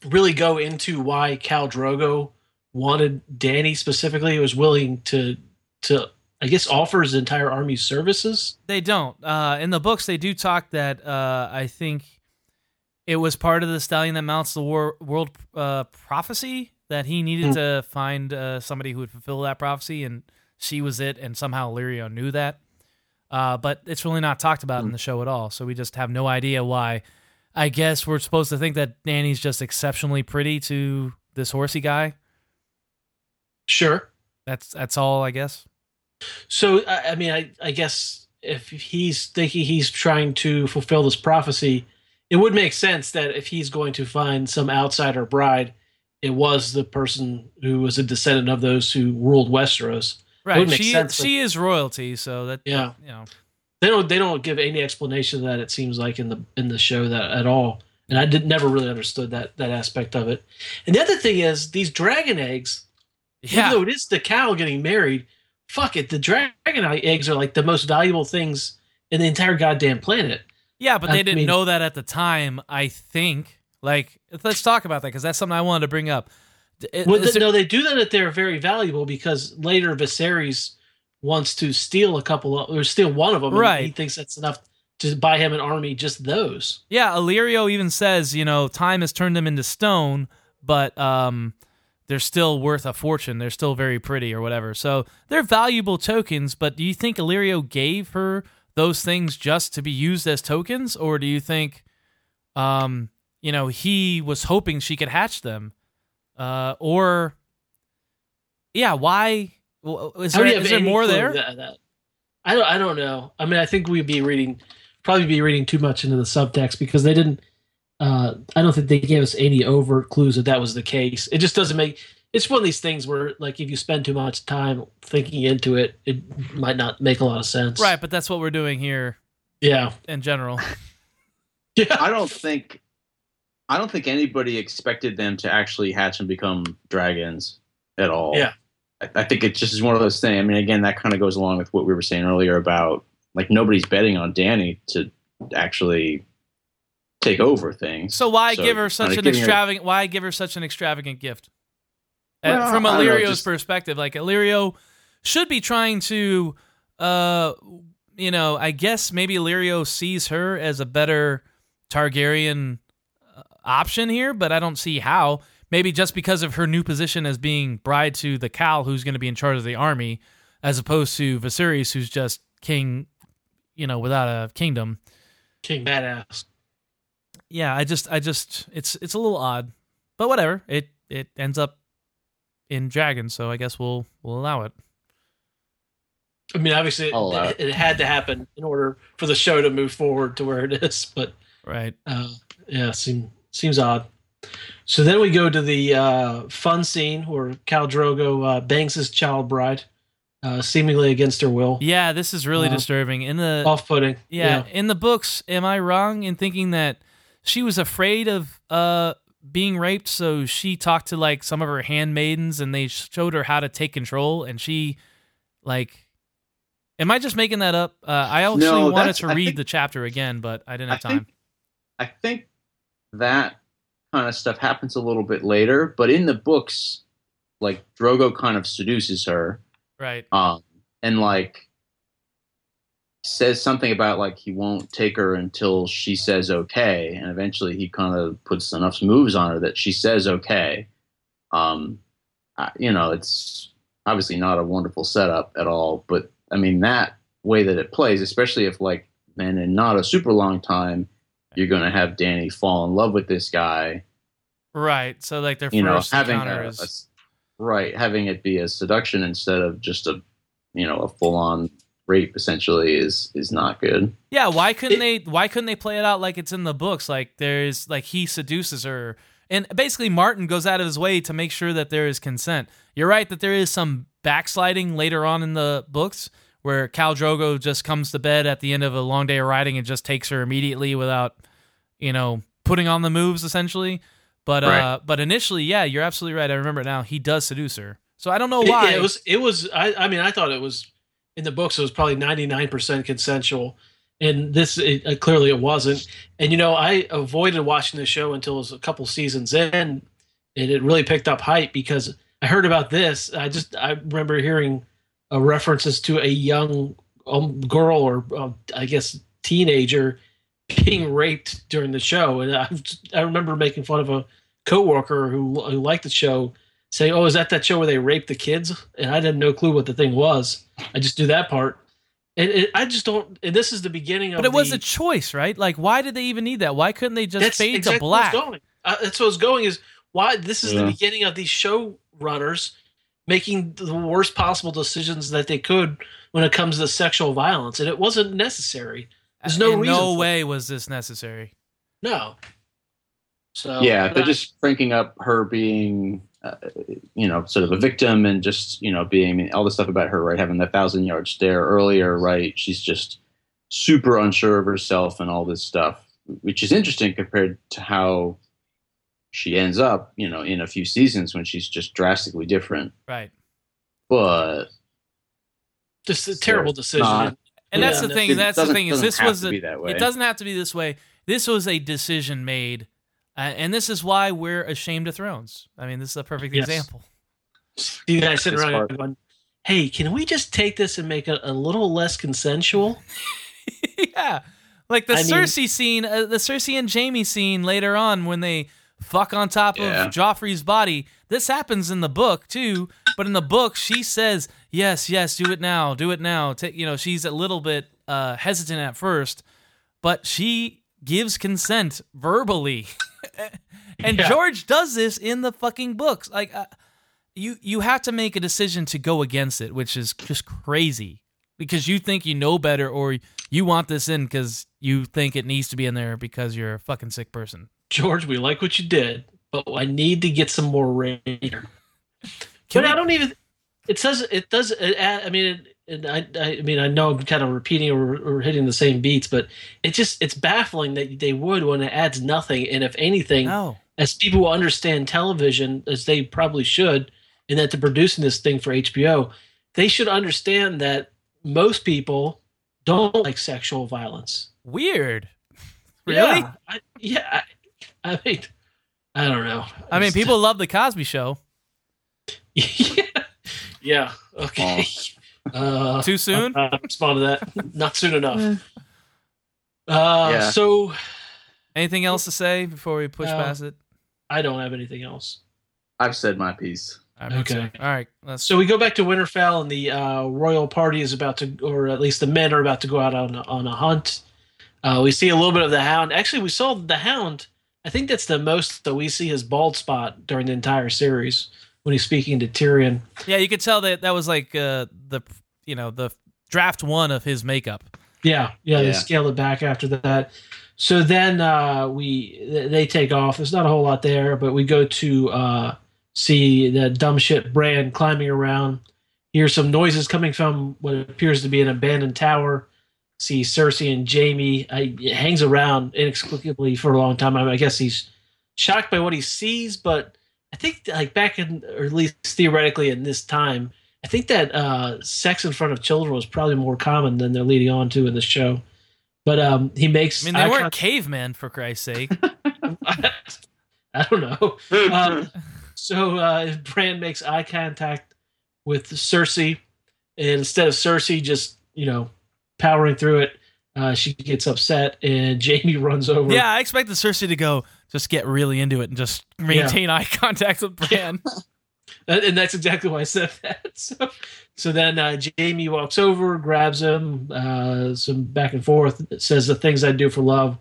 really go into why Khal Drogo wanted Dany specifically? Was willing to to I guess offer his entire army services. They don't. Uh, in the books, they do talk that uh, I think it was part of the stallion that mounts the war, world uh, prophecy that he needed Hmm. to find uh, somebody who would fulfill that prophecy, and she was it. And somehow Illyrio knew that. Uh, but it's really not talked about in the show at all, so we just have no idea why. I guess we're supposed to think that Dany's just exceptionally pretty to this horsey guy. Sure. That's that's all, I guess. So I, I mean, I, I guess if he's thinking he's trying to fulfill this prophecy, it would make sense that if he's going to find some outsider bride, it was the person who was a descendant of those who ruled Westeros. Right? She sense, she is royalty, so that Yeah. you know. They don't they don't give any explanation of that. It seems like in the in the show that at all, and I did never really understood that that aspect of it. And the other thing is these dragon eggs. Yeah. Even though it is the cow getting married, fuck it, the dragon eggs are like the most valuable things in the entire goddamn planet. Yeah, but they didn't mean- know that at the time. I think. Like, let's talk about that because that's something I wanted to bring up. Well, there- no, they do that that they're very valuable because later Viserys wants to steal a couple of or steal one of them. and Right. He thinks that's enough to buy him an army. Just those. Yeah, Illyrio even says, you know, time has turned them into stone, but um, they're still worth a fortune. They're still very pretty or whatever. So they're valuable tokens, but do you think Illyrio gave her those things just to be used as tokens, or do you think, um, you know, he was hoping she could hatch them, uh, or, yeah, why? Is there, do you have is there more there? That, that- I don't. I don't know. I mean, I think we'd be reading, probably be reading too much into the subtext because they didn't. Uh, I don't think they gave us any overt clues that that was the case. It just doesn't make. It's one of these things where, like, if you spend too much time thinking into it, it might not make a lot of sense. Right, but that's what we're doing here Yeah. in general. *laughs* Yeah. I don't think I don't think anybody expected them to actually hatch and become dragons at all. Yeah. I, I think it just is one of those things. I mean, again, that kind of goes along with what we were saying earlier about like nobody's betting on Dany to actually take over things. So why So give her such an giving her- extravagant? Why give her such an extravagant gift? Uh, Well, from I don't know, Illyrio's just- perspective, like Illyrio should be trying to, uh, you know, I guess maybe Illyrio sees her as a better Targaryen uh, option here, but I don't see how. Maybe just because of her new position as being bride to the Khal, who's going to be in charge of the army, as opposed to Viserys, who's just king, you know, without a kingdom King badass. yeah, I just, I just, it's, it's a little odd, but whatever. It, it ends up in Dragon, so I guess we'll, we'll allow it. I mean, obviously, I'll it, it had to happen in order for the show to move forward to where it is. *laughs* But Right. uh, yeah, seem, seems odd. So then we go to the uh, fun scene where Khal Drogo uh, bangs his child bride, uh, seemingly against her will. Yeah, this is really Uh, disturbing. In the, Off-putting. yeah, in the books, am I wrong in thinking that she was afraid of, uh, being raped, so she talked to like some of her handmaidens, and they showed her how to take control, and she, like, am I just making that up? Uh, I actually No, wanted to I read think- the chapter again, but I didn't have I time. think I think that kind of stuff happens a little bit later, but in the books, like Drogo kind of seduces her, right. um, and like says something about like he won't take her until she says okay, and eventually he kind of puts enough moves on her that she says okay. Um, I, you know, it's obviously not a wonderful setup at all, but I mean that way that it plays, especially if like then in not a super long time, you're going to have Dany fall in love with this guy. Right. So like their You know, first having a, is a right, having it be a seduction instead of just a you know a full on rape essentially is is not good. Yeah, why couldn't they why couldn't they play it out like it's in the books? Like there's like he seduces her. And basically Martin goes out of his way to make sure that there is consent. You're right that there is some backsliding later on in the books where Khal Drogo just comes to bed at the end of a long day of riding and just takes her immediately without, you know, putting on the moves essentially. But uh but initially, yeah, you're absolutely right. I remember now. He does seduce her. So I don't know It- why. It, was. It was. I, I mean, I thought it was in the books. It was probably ninety nine percent consensual, and this it, uh, clearly it wasn't. And you know, I avoided watching the show until it was a couple seasons in, and it really picked up hype because I heard about this. I just I remember hearing uh, references to a young um, girl or uh, I guess teenager being raped during the show, and I I remember making fun of a coworker who who liked the show saying, "Oh, is that that show where they rape the kids?" And I had no clue what the thing was. I just knew that part, and it, I just don't. And this is the beginning of. but it was the, a choice, right? Like why did they even need that? Why couldn't they just that's fade exactly to black? it's going. Uh, that's what it's going. Is why this is the beginning of these show runners making the worst possible decisions that they could when it comes to sexual violence, and it wasn't necessary. There's no In reason no for it. way was this necessary. No. So yeah, but they're I- just cranking up her being, uh, you know, sort of a victim and just, you know, being I mean, all the stuff about her, right? Having that thousand yard stare earlier, right? She's just super unsure of herself and all this stuff, which is interesting compared to how she ends up, you know, in a few seasons when she's just drastically different. Right. But just a terrible decision. not- And Yeah, that's the thing. That's the thing. Is this was a, that way. it doesn't have to be this way. This was a decision made, uh, and this is why we're ashamed of Thrones. I mean, this is a perfect Yes. example. You guys sitting around going, hey, can we just take this and make it a little less consensual? *laughs* yeah, like the I mean- Cersei scene, uh, the Cersei and Jaime scene later on when they fuck on top Yeah. of Joffrey's body. This happens in the book too, but in the book she says, "Yes, yes, do it now, do it now." Ta you know, she's a little bit uh, hesitant at first, but she gives consent verbally, *laughs* and Yeah. George does this in the fucking books. Like, uh, you you have to make a decision to go against it, which is just crazy because you think you know better or you want this in because you think it needs to be in there because you're a fucking sick person. George, we like what you did, but I need to get some more rain. Can but I don't even. It says it does. It, I mean, it, it, I, I mean, I know I'm kind of repeating or, or hitting the same beats, but it just it's baffling that they would when it adds nothing. And if anything, No. as people who understand television as they probably should, and that they're producing this thing for HBO, they should understand that most people don't like sexual violence. Weird. Really? Yeah, I, yeah. I, I mean, I don't know. I mean, It's- people love the Cosby Show. *laughs* yeah. yeah. Okay. *laughs* Uh, Too soon? Uh, respond to that. Not soon enough. Uh, Yeah. So Anything else to say before we push No. past it? I don't have anything else. I've said my piece. All right, Okay. too. All right. Let's. So we go back to Winterfell, and the uh, royal party is about to, or at least the men are about to go out on a, on a hunt. Uh, we see a little bit of the Hound. Actually, we saw the Hound. I think that's the most that we see his bald spot during the entire series when he's speaking to Tyrion. yeah, you could tell that that was like uh, the you know the draft one of his makeup. Yeah, yeah, they Yeah. scaled it back after that. So then uh, we they take off. There's not a whole lot there, but we go to uh, see the dumb shit Bran climbing around. Hear some noises coming from what appears to be an abandoned tower. See Cersei and Jaime. I, hangs around inexplicably for a long time. I, mean, I guess he's shocked by what he sees, but I think like back in, or at least theoretically in this time, I think that uh, sex in front of children was probably more common than they're leading on to in the show. But um, he makes. I mean, they weren't cavemen for Christ's sake. *laughs* *laughs* I don't know. Um, so uh, Bran makes eye contact with Cersei, and instead of Cersei just you know powering through it, uh, she gets upset, and *laughs* Jaime runs over. yeah, I expected Cersei to go just get really into it and just maintain eye *laughs* contact with Bran. And and that's exactly why I said *laughs* that. So, so then uh, Jaime walks over, grabs him, uh, some back and forth, says the things I do for love,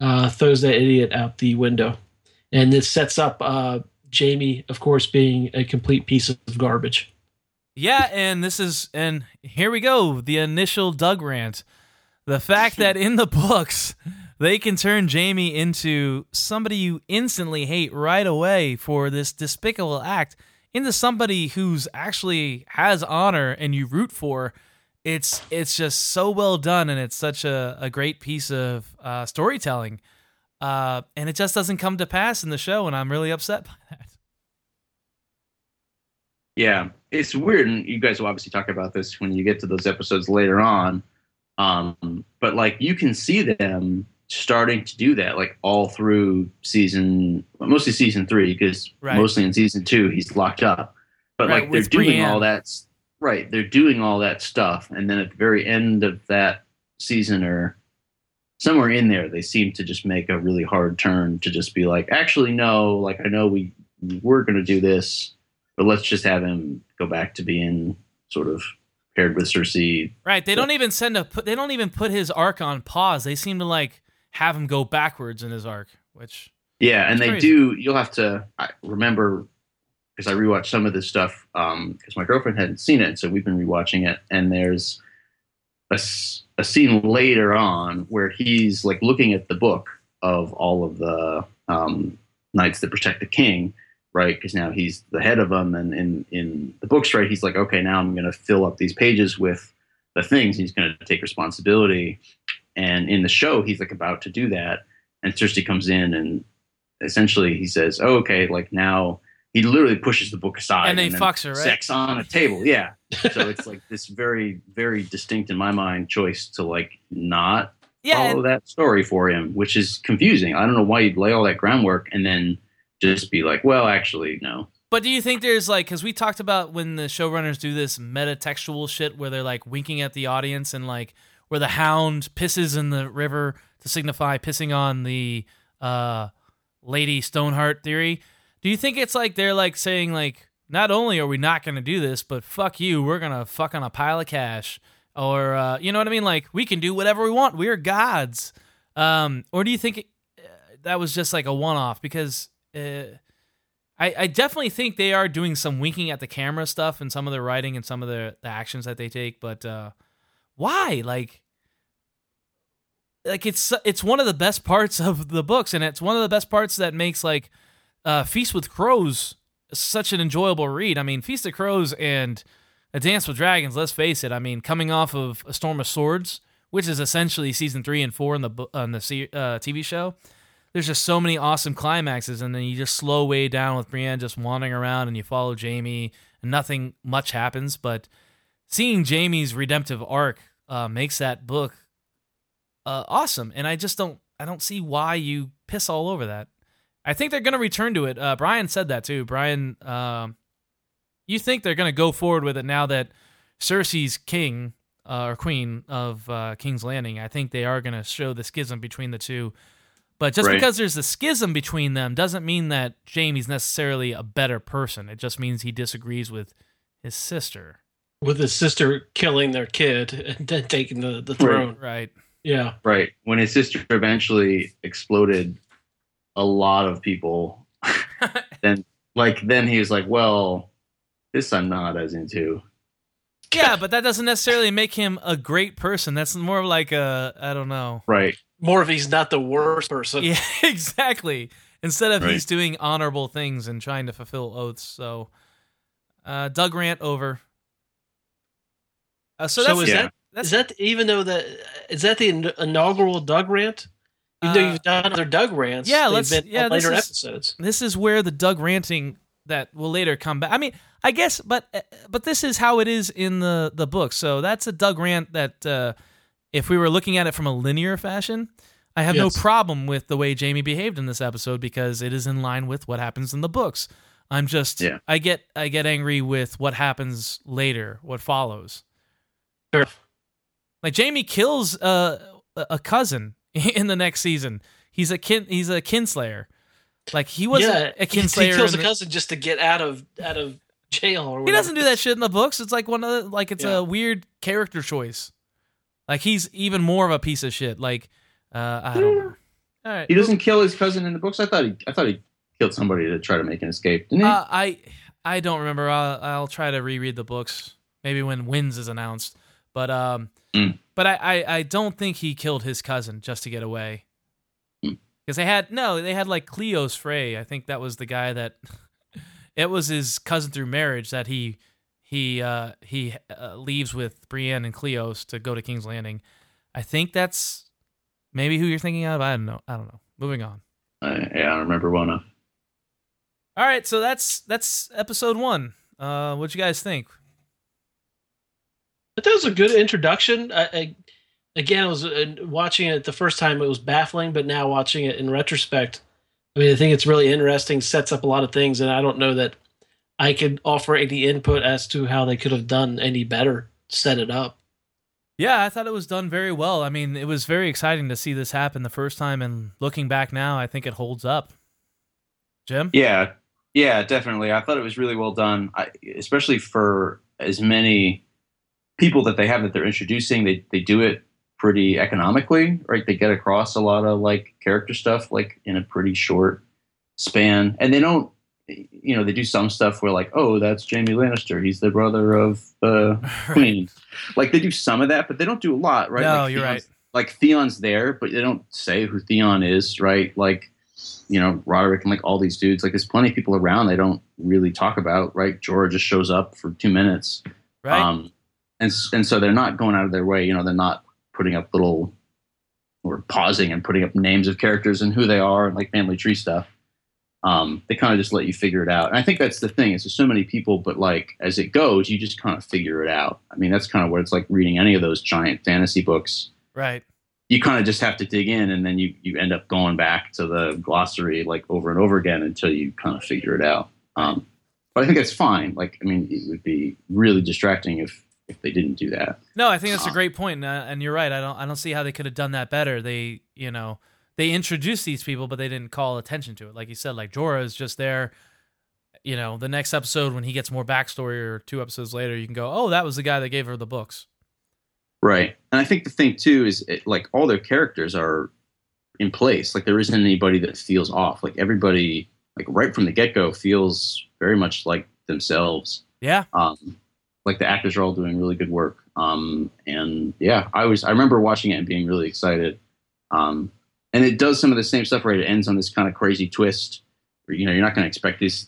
uh, throws that idiot out the window. And this sets up uh, Jaime, of course, being a complete piece of garbage. Yeah, and this is and here we go, the initial Doug rant. The fact *laughs* that in the books they can turn Jaime into somebody you instantly hate right away for this despicable act into somebody who's actually has honor and you root for. It's it's just so well done and it's such a, a great piece of uh, storytelling. Uh, and it just doesn't come to pass in the show, and I'm really upset *laughs* by that. Yeah, it's weird, and you guys will obviously talk about this when you get to those episodes later on. Um, but like you can see them starting to do that, like all through season, mostly season three, because Right. mostly in season two he's locked up. But Right, like they're doing Brienne. all that, right? They're doing all that stuff, and then at the very end of that season or somewhere in there, they seem to just make a really hard turn to just be like, actually, no, like I know we we're going to do this, but let's just have him go back to being sort of paired with Cersei. Right. They don't even send a. put- They don't even put his arc on pause. They seem to like have him go backwards in his arc, which Yeah, and they crazy. do. You'll have to I remember because I rewatched some of this stuff because my girlfriend hadn't seen it, so we've been rewatching it. And there's a, a scene later on where he's like looking at the book of all of the um, knights that protect the king, right? Because now he's the head of them, and in in the books, right, he's like, okay, now I'm going to fill up these pages with the things. He's going to take responsibility, and in the show, he's like about to do that, and Cersei comes in and essentially he says, oh, okay, like now he literally pushes the book aside and they then fucks her, right? sex on a table. Yeah. so *laughs* it's like this very, very distinct in my mind choice to like not Yeah. follow and- that story for him, which is confusing. I don't know why you'd lay all that groundwork and then just be like, well, actually, no. But do you think there's like, because we talked about when the showrunners do this meta textual shit where they're like winking at the audience and like where the hound pisses in the river to signify pissing on the uh, Lady Stoneheart theory. Do you think it's like they're like saying like, not only are we not going to do this, but fuck you, we're gonna fuck on a pile of cash, or uh, you know what I mean? Like we can do whatever we want. We're gods. Um, or do you think it, uh, that was just like a one-off? Because uh, I, I definitely think they are doing some winking at the camera stuff and some of their writing and some of the, the actions that they take. But uh, why? Like, like it's it's one of the best parts of the books, and it's one of the best parts that makes like uh, Feast with Crows such an enjoyable read. I mean, Feast of Crows and A Dance with Dragons. Let's face it. I mean, coming off of A Storm of Swords, which is essentially season three and four in the on the uh, TV show. There's just so many awesome climaxes, and then you just slow way down with Brienne just wandering around, and you follow Jaime, and nothing much happens. But seeing Jaime's redemptive arc uh, makes that book uh, awesome, and I just don't I don't see why you piss all over that. I think they're going to return to it. Uh, Brian said that too. Brian, uh, you think they're going to go forward with it now that Cersei's king uh, or queen of uh, King's Landing? I think they are going to show the schism between the two. But just right. because there's a schism between them doesn't mean that Jaime's necessarily a better person. It just means he disagrees with his sister. With his sister killing their kid and then taking the, the throne. Right. right. Yeah. Right. When his sister eventually exploded a lot of people. *laughs* then like then he was like, well, this I'm not as into. Yeah, but that doesn't necessarily make him a great person. That's more of like a I don't know. Right. More of he's not the worst person. Yeah, *laughs* exactly. Instead of right. he's doing honorable things and trying to fulfill oaths. So uh Doug rant over. Uh, so, so is yeah. that that's, is that even though that is that the inaugural Doug rant? Even though you've done other Doug rants, yeah, let's yeah, later is, episodes. This is where the Doug ranting that will later come back. I mean, I guess, but uh, but this is how it is in the the book. So that's a Doug rant that uh, if we were looking at it from a linear fashion, I have yes. no problem with the way Jaime behaved in this episode because it is in line with what happens in the books. I'm just yeah. I get I get angry with what happens later, what follows. Sure. Like Jaime kills uh, a cousin *laughs* in the next season. He's a kin. He's a kinslayer. Like he wasn't yeah, a kinslayer. He kills a cousin just to get out of out of jail. Or he doesn't do that shit in the books. It's like one of the, like it's yeah. a weird character choice. Like he's even more of a piece of shit. Like uh, I don't know. All right. He doesn't kill his cousin in the books. I thought he I thought he killed somebody to try to make an escape. Didn't he? Uh, I I don't remember. I'll, I'll try to reread the books. Maybe when Winds is announced. But um, mm. but I, I, I don't think he killed his cousin just to get away. Because mm. they had no, they had like Cleos Frey. I think that was the guy that *laughs* it was his cousin through marriage that he he uh, he uh, leaves with Brienne and Cleos to go to King's Landing. I think that's maybe who you're thinking of. I don't know. I don't know. Moving on. Uh, yeah, I remember one of. All right, so that's that's episode one. Uh, what you guys think? But that was a good introduction. I, I, again, I was uh, watching it the first time; it was baffling, but now watching it in retrospect, I mean, I think it's really interesting. Sets up a lot of things, and I don't know that I could offer any input as to how they could have done any better. Set it up. Yeah, I thought it was done very well. I mean, it was very exciting to see this happen the first time, and looking back now, I think it holds up. Jim? Yeah, yeah, definitely. I thought it was really well done, I, especially for as many people that they have that they're introducing, they they do it pretty economically, right? They get across a lot of like character stuff like in a pretty short span, and they don't. You know, they do some stuff where like, oh, that's Jaime Lannister. He's the brother of the *laughs* right. queen. Like they do some of that, but they don't do a lot, right? No, like, you're Theon's, right. Like Theon's there, but they don't say who Theon is, right? Like, you know, Rodrik and like all these dudes. Like, there's plenty of people around they don't really talk about, right? Jorah just shows up for two minutes, right? Um, and and so they're not going out of their way. You know, they're not putting up little or pausing and putting up names of characters and who they are and like family tree stuff. Um, they kind of just let you figure it out. And I think that's the thing. Is there's so many people, but like as it goes, you just kind of figure it out. I mean, that's kind of what it's like reading any of those giant fantasy books. Right. You kind of just have to dig in, and then you you end up going back to the glossary like over and over again until you kind of figure it out. Um, but I think that's fine. Like, I mean, it would be really distracting if if they didn't do that. No, I think that's a great point, uh, and you're right. I don't I don't see how they could have done that better. They you know they introduced these people, but they didn't call attention to it. Like you said, like Jorah is just there. You know, the next episode when he gets more backstory, or two episodes later, you can go, "Oh, that was the guy that gave her the books." Right, and I think the thing too is it, like all their characters are in place. Like there isn't anybody that feels off. Like everybody, like right from the get go, feels very much like themselves. Yeah. Um, like the actors are all doing really good work. Um, and yeah, I was I remember watching it and being really excited. Um, and it does some of the same stuff. Right, it ends on this kind of crazy twist. Where, you know, you're not going to expect this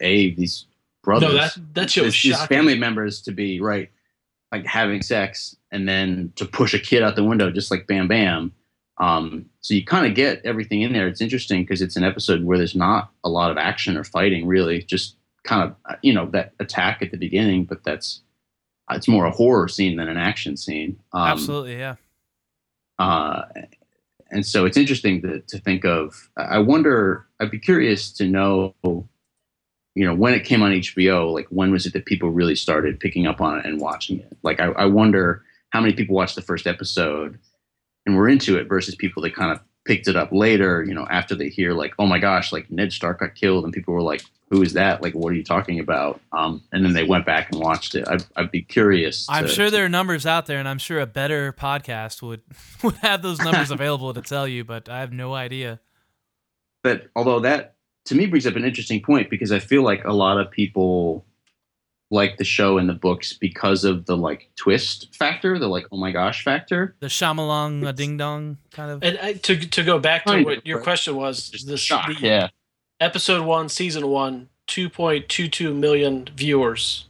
a these brothers, No, that that show was these, family members to be right, like having sex, and then to push a kid out the window, just like Bam Bam. Um, so you kind of get everything in there. It's interesting because it's an episode where there's not a lot of action or fighting, really. Just kind of uh, you know that attack at the beginning, but that's it's more a horror scene than an action scene. Um, Absolutely, yeah. uh, and so it's interesting to, to think of. I wonder. I'd be curious to know, you know, when it came on HBO. Like, when was it that people really started picking up on it and watching it? Like, I, I wonder how many people watched the first episode and were into it versus people that kind of picked it up later. You know, after they hear like, oh my gosh, like Ned Stark got killed, and people were like, who is that? Like, what are you talking about? Um, and then they went back and watched it. I'd, I'd be curious. I'm sure there are numbers out there, and I'm sure a better podcast would *laughs* would have those numbers *laughs* available to tell you, but I have no idea. but although that to me brings up an interesting point because I feel like a lot of people like the show and the books because of the like twist factor, the like oh my gosh factor. The Shyamalan uh, ding dong kind of. And I, to to go back to Kind what of, your question was, the, the shock. the Yeah. episode one, season one, two point two two million viewers.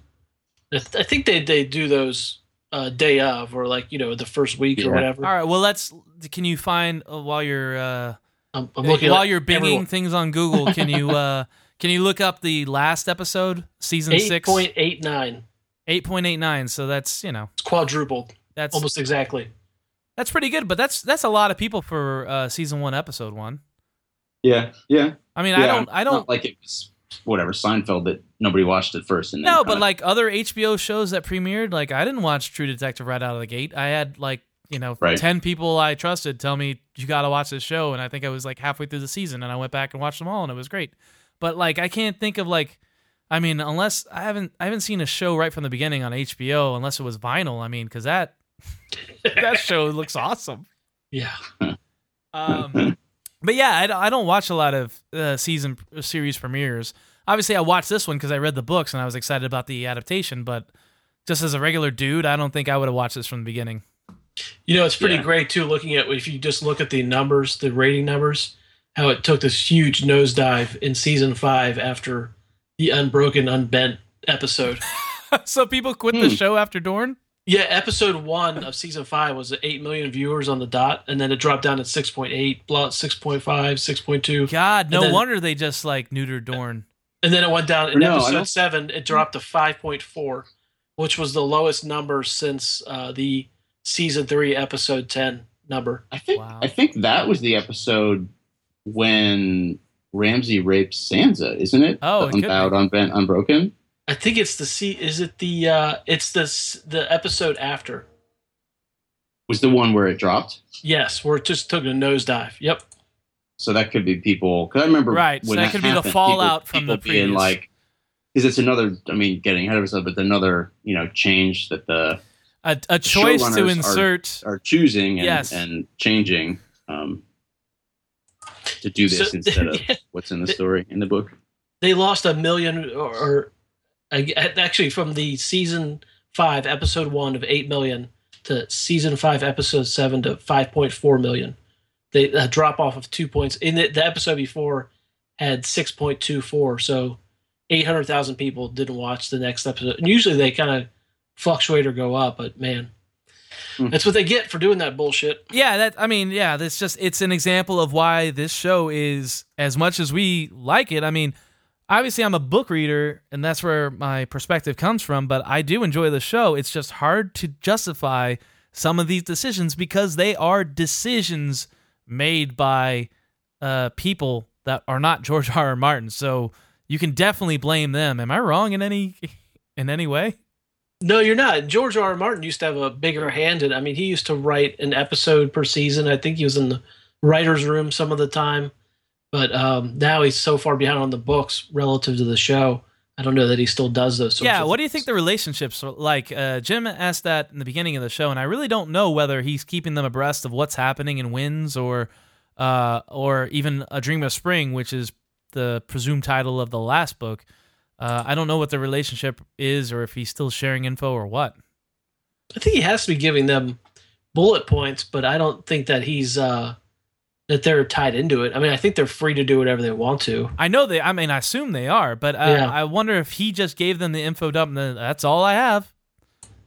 I th- I think they they do those uh, day of or like you know the first week Yeah. or whatever. All right, well, let's. Can you find uh, while you're uh, I'm, I'm looking while you're binging everyone. things on Google? Can you uh, *laughs* can you look up the last episode, season eight six, point eight nine. eight point eight nine? So that's you know It's quadrupled, that's almost exactly. that's pretty good, but that's that's a lot of people for uh, season one, episode one. Yeah, yeah. I mean, I don't, I don't. like it was whatever Seinfeld that nobody watched at first and then No, but kinda- like other HBO shows that premiered, like I didn't watch True Detective right out of the gate. I had like you know Right. ten people I trusted tell me you got to watch this show, and I think I was like halfway through the season, and I went back and watched them all, and it was great. But like I can't think of like, I mean, unless I haven't I haven't seen a show right from the beginning on HBO, unless it was Vinyl. I mean, because that *laughs* that show looks awesome. Yeah. Um, but yeah, I, don't- I don't watch a lot of uh, season series premieres. Obviously, I watched this one because I read the books and I was excited about the adaptation. But just as a regular dude, I don't think I would have watched this from the beginning. You know, it's pretty Yeah. great too. Looking at if you just look at the numbers, the rating numbers, how it took this huge nosedive in season five after the unbroken, unbent episode. *laughs* so people quit the Hmm. show after Dorne. Yeah, episode one of season five was 8 million viewers on the dot, and then it dropped down to 6.8, blah, 6.5, 6.2. God, no then- wonder they just like neutered Dorne. And then it went down in No, episode seven, it dropped to 5.4, which was the lowest number since uh, the season three, episode 10 number. I think Wow. I think that was the episode when Ramsay rapes Sansa, isn't it? Oh, it. Unbowed, unbent, unbroken. I think it's the C. Is it the? uh It's the the episode after. Was the one where it dropped. Yes, where it just took a nosedive. Yep. So that could be people. Because I remember Right, so when that could be the fallout people, from the people being like, because it's another. I mean, getting ahead of ourselves, but another you know change that the A, a choice to showrunners are- insert. are choosing and, Yes. and changing um, to do this So- *laughs* instead of what's in the story in the book. They lost a million, or, or actually from the season five, episode one of eight million to season five, episode seven to five point four million. They a drop off of two points. In the, the episode before had six point two four, so eight hundred thousand people didn't watch the next episode. And usually they kind of fluctuate or go up, but man. That's what they get for doing that bullshit. Yeah, that I mean, yeah, that's just it's an example of why this show is as much as we like it. I mean, obviously I'm a book reader and that's where my perspective comes from, but I do enjoy the show. It's just hard to justify some of these decisions because they are decisions made by uh people that are not George *laughs* R. R. Martin. So you can definitely blame them. Am I wrong in any in any way? No, you're not. George R. R. Martin used to have a bigger hand in. I mean, he used to write an episode per season. I think he was in the writers' room some of the time, but um, now he's so far behind on the books relative to the show. I don't know that he still does those. yeah, what do you think the relationships are like? Uh, Jim asked that in the beginning of the show, and I really don't know whether he's keeping them abreast of what's happening in Winds or, uh, or even A Dream of Spring, which is the presumed title of the last book. Uh, I don't know what the relationship is, or if he's still sharing info, or what. I think he has to be giving them bullet points, but I don't think that he's uh, that they're tied into it. I mean, I think they're free to do whatever they want to. I know they. I mean, I assume they are, but uh, yeah. I wonder if he just gave them the info dump. And that's all I have.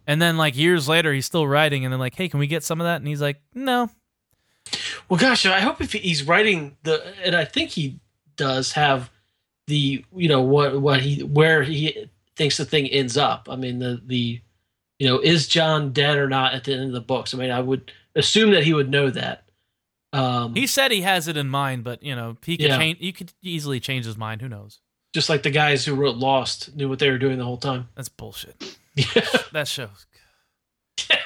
And then, like years later, he's still writing, and then like, hey, can we get some of that? And he's like, no. Well, gosh, I hope if he's writing the, and I think he does have the you know what what he where he thinks the thing ends up. I mean the the you know is Jon dead or not at the end of the books. I mean I would assume that he would know that. Um, he said he has it in mind, but you know he could yeah. change. You could easily change his mind. Who knows? Just like the guys who wrote Lost knew what they were doing the whole time. That's bullshit. *laughs* Yeah. that shows. *laughs*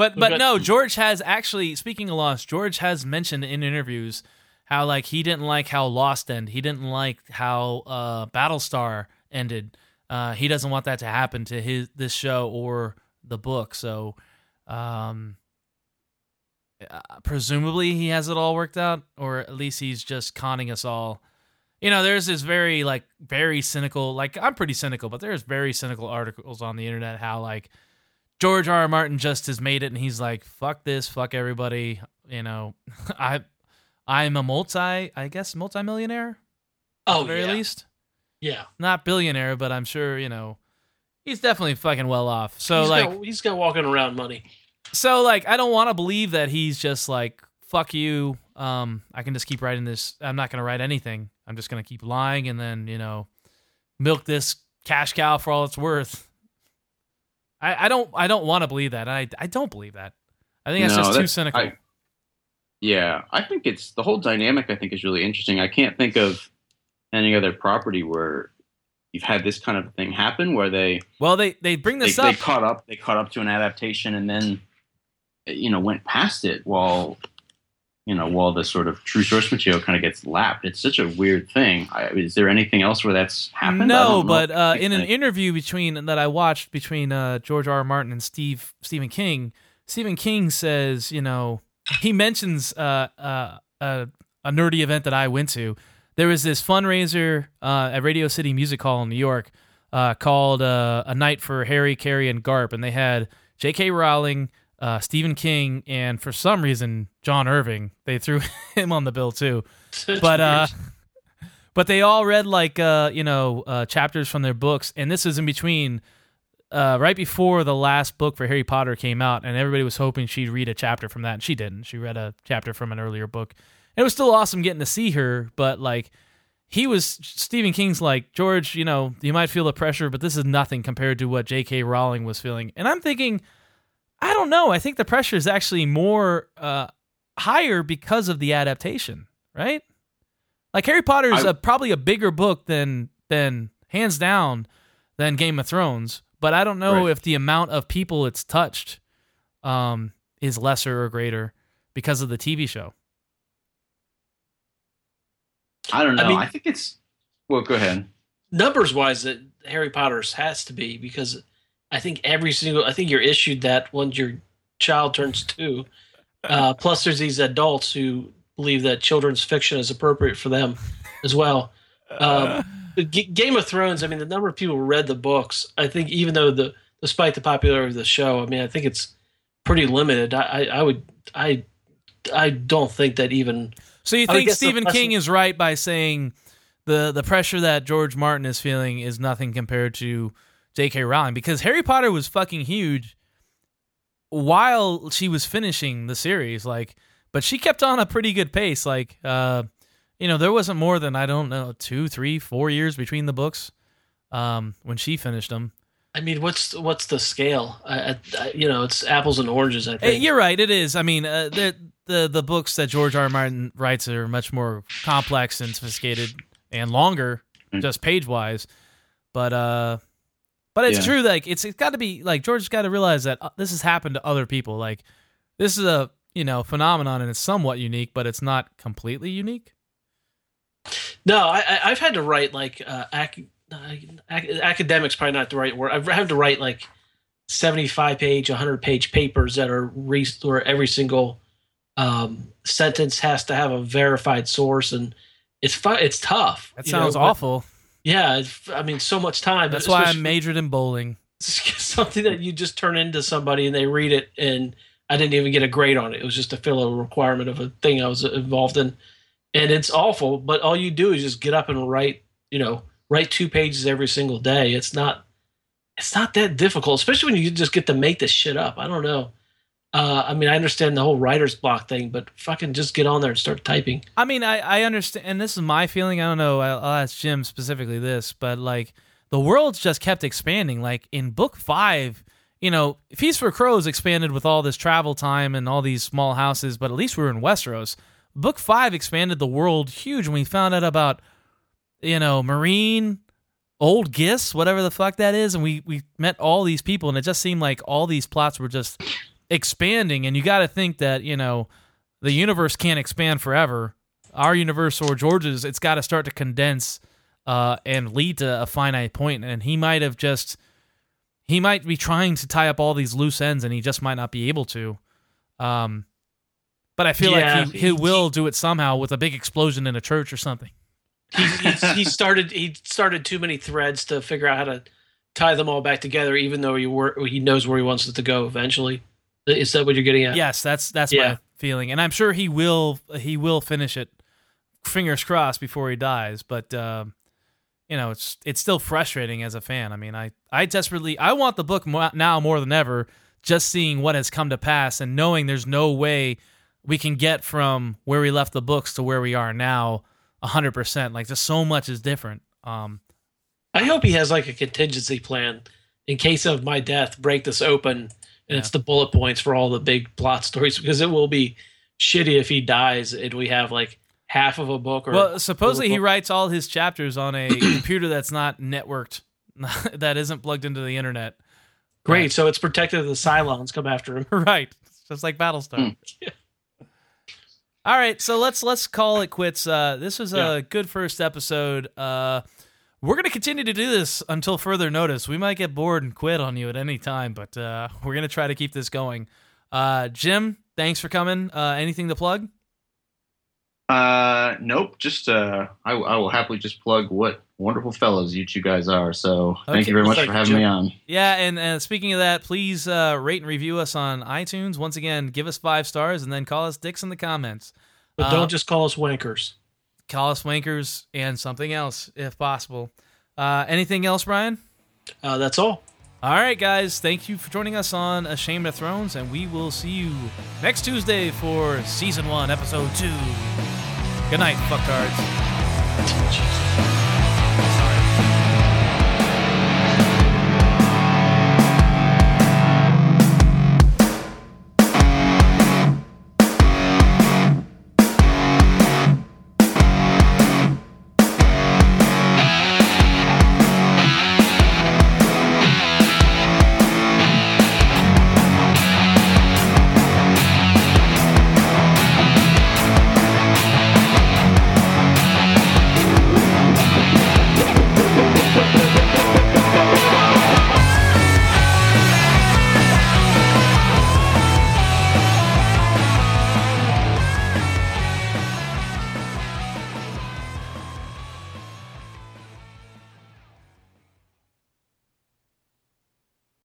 But but no, George has actually speaking of Lost, George has mentioned in interviews how like he didn't like how Lost ended. He didn't like how uh, Battlestar ended. Uh, he doesn't want that to happen to his this show or the book. So, um, uh, presumably he has it all worked out, or at least he's just conning us all. You know, there's this very like very cynical. Like I'm pretty cynical, but there's very cynical articles on the internet how like George R. R. Martin just has made it, and he's like, "Fuck this, fuck everybody." You know, *laughs* I I'm a multi, I guess, multimillionaire. Oh, very yeah. least. Yeah, not billionaire, but I'm sure you know he's definitely fucking well off. So he's like, got, he's got walking around money. So like, I don't want to believe that he's just like, fuck you. Um, I can just keep writing this. I'm not gonna write anything. I'm just gonna keep lying and then you know, milk this cash cow for all it's worth. I, I don't I don't want to believe that. I I don't believe that. I think that's no, just too cynical. I, yeah, I think it's the whole dynamic. I think is really interesting. I can't think of any other property where you've had this kind of thing happen where they well they they bring this they, up they caught up they caught up to an adaptation and then you know went past it while you know while the sort of true source material kind of gets lapped it's such a weird thing I, is there anything else where that's happened no but uh, in an interview between that i watched between uh, george r. r martin and steve stephen king stephen king says you know he mentions uh, uh, a, a nerdy event that I went to. There was this fundraiser uh, at Radio City Music Hall in New York uh, called uh, A Night for Harry, Carrie, and Garp, and they had J.K. Rowling, uh, Stephen King, and for some reason John Irving. They threw *laughs* him on the bill too, but uh, but they all read like uh, you know uh, chapters from their books, and this is in between uh, right before the last book for Harry Potter came out, and everybody was hoping she'd read a chapter from that, and she didn't. She read a chapter from an earlier book. And it was still awesome getting to see her, but like he was Stephen King's like George, you know, you might feel the pressure, but this is nothing compared to what J.K. Rowling was feeling. And I'm thinking, I don't know. I think the pressure is actually more uh, higher because of the adaptation, right? Like Harry Potter is probably a bigger book than than hands down than Game of Thrones but I don't know right. if the amount of people it's touched um, is lesser or greater because of the TV show. I don't know. I, mean, I think it's well. Go ahead. Numbers wise, that Harry Potter's has to be because I think every single. I think you're issued that once your child turns two. Uh, plus, there's these adults who believe that children's fiction is appropriate for them as well. Um, *laughs* G- Game of Thrones. I mean, the number of people who read the books. I think even though the despite the popularity of the show, I mean, I think it's pretty limited. I, I, I would I I don't think that even. So you think Stephen King is right by saying the the pressure that George Martin is feeling is nothing compared to J.K. Rowling because Harry Potter was fucking huge while she was finishing the series, like, but she kept on a pretty good pace, like. uh you know, there wasn't more than I don't know two, three, four years between the books um, when she finished them. I mean, what's what's the scale? I, I, you know, it's apples and oranges. I think you're right. It is. I mean, uh, the the the books that George R. R. Martin writes are much more complex and sophisticated and longer. Mm. just page wise. But uh, but it's Yeah. true. Like it's it's got to be like George's got to realize that uh, this has happened to other people. Like this is a you know phenomenon and it's somewhat unique, but it's not completely unique. No, I, I I've had to write like uh, ac- uh, ac- academics probably not the right word. I've had to write like seventy five page, hundred page papers that are re- where every single um, sentence has to have a verified source, and it's fu- it's tough. That you know, sounds but- awful. Yeah, it's, I mean, so much time. That's why I majored in bowling. *laughs* something that you just turn into somebody and they read it and I didn't even get a grade on it. It was just a fill requirement of a thing I was involved in. And it's awful, but all you do is just get up and write, you know, write two pages every single day. It's not it's not that difficult, especially when you just get to make this shit up. I don't know. Uh, I mean, I understand the whole writer's block thing, but fucking just get on there and start typing. I mean, I, I understand, and this is my feeling. I don't know. I'll, I'll ask Jim specifically this, but like the world's just kept expanding. Like in book five, you know, Feast for Crows expanded with all this travel time and all these small houses, but at least we were in Westeros. Book five expanded the world huge when we found out about, you know, Meereen, Old Ghis, whatever the fuck that is, and we we met all these people, and it just seemed like all these plots were just expanding. And you got to think that you know the universe can't expand forever. Our universe or George's, it's got to start to condense uh, and lead to a finite. And he might have just, he might be trying to tie up all these loose ends, and he just might not be able to. Um, but I feel Yeah, like he, he will do it somehow with a big explosion in a church or something. he, he, he started he started too many threads to figure out how to tie them all back together even though he were, he knows where he wants it to go eventually is that what you're getting at Yes, that's that's Yeah. my feeling, and I'm sure he will he will finish it. Fingers crossed before he dies, but um, you know it's it's still frustrating as a fan. I mean, I I desperately I want the book mo- now more than ever. Just seeing what has come to pass and knowing there's no way we can get from where we left the books to where we are now, hundred percent. Like just so much is different. Um, i hope he has like a contingency plan in case of my death break this open and it's the bullet points for all the big plot stories because it will be shitty if he dies and we have like half of a book or well, supposedly he writes all his chapters on a *clears throat* computer that's not networked, *laughs* that isn't plugged into the internet. great so it's protected the cylons come after him *laughs* right just like battlestar *laughs* all right so let's let's call it quits. Uh this was a Yeah. good first episode. Uh we're gonna continue to do this until further notice. We might get bored and quit on you at any time but uh we're gonna try to keep this going. Uh jim thanks for coming. Uh anything to plug? Uh, nope. Just uh, I, I will happily just plug what wonderful fellows you two guys are. So Okay. thank you very much for having Jim. me on. yeah and, and speaking of that please uh rate and review us on itunes once again give us five stars and then call us dicks in the comments but Uh, don't just call us wankers call us wankers and something else if possible. Uh, anything else, Brian? uh, that's all All right, guys. Thank you for joining us on Ashamed of Thrones, and we will see you next Tuesday for season one, episode two. Good night, fucktards. Jesus.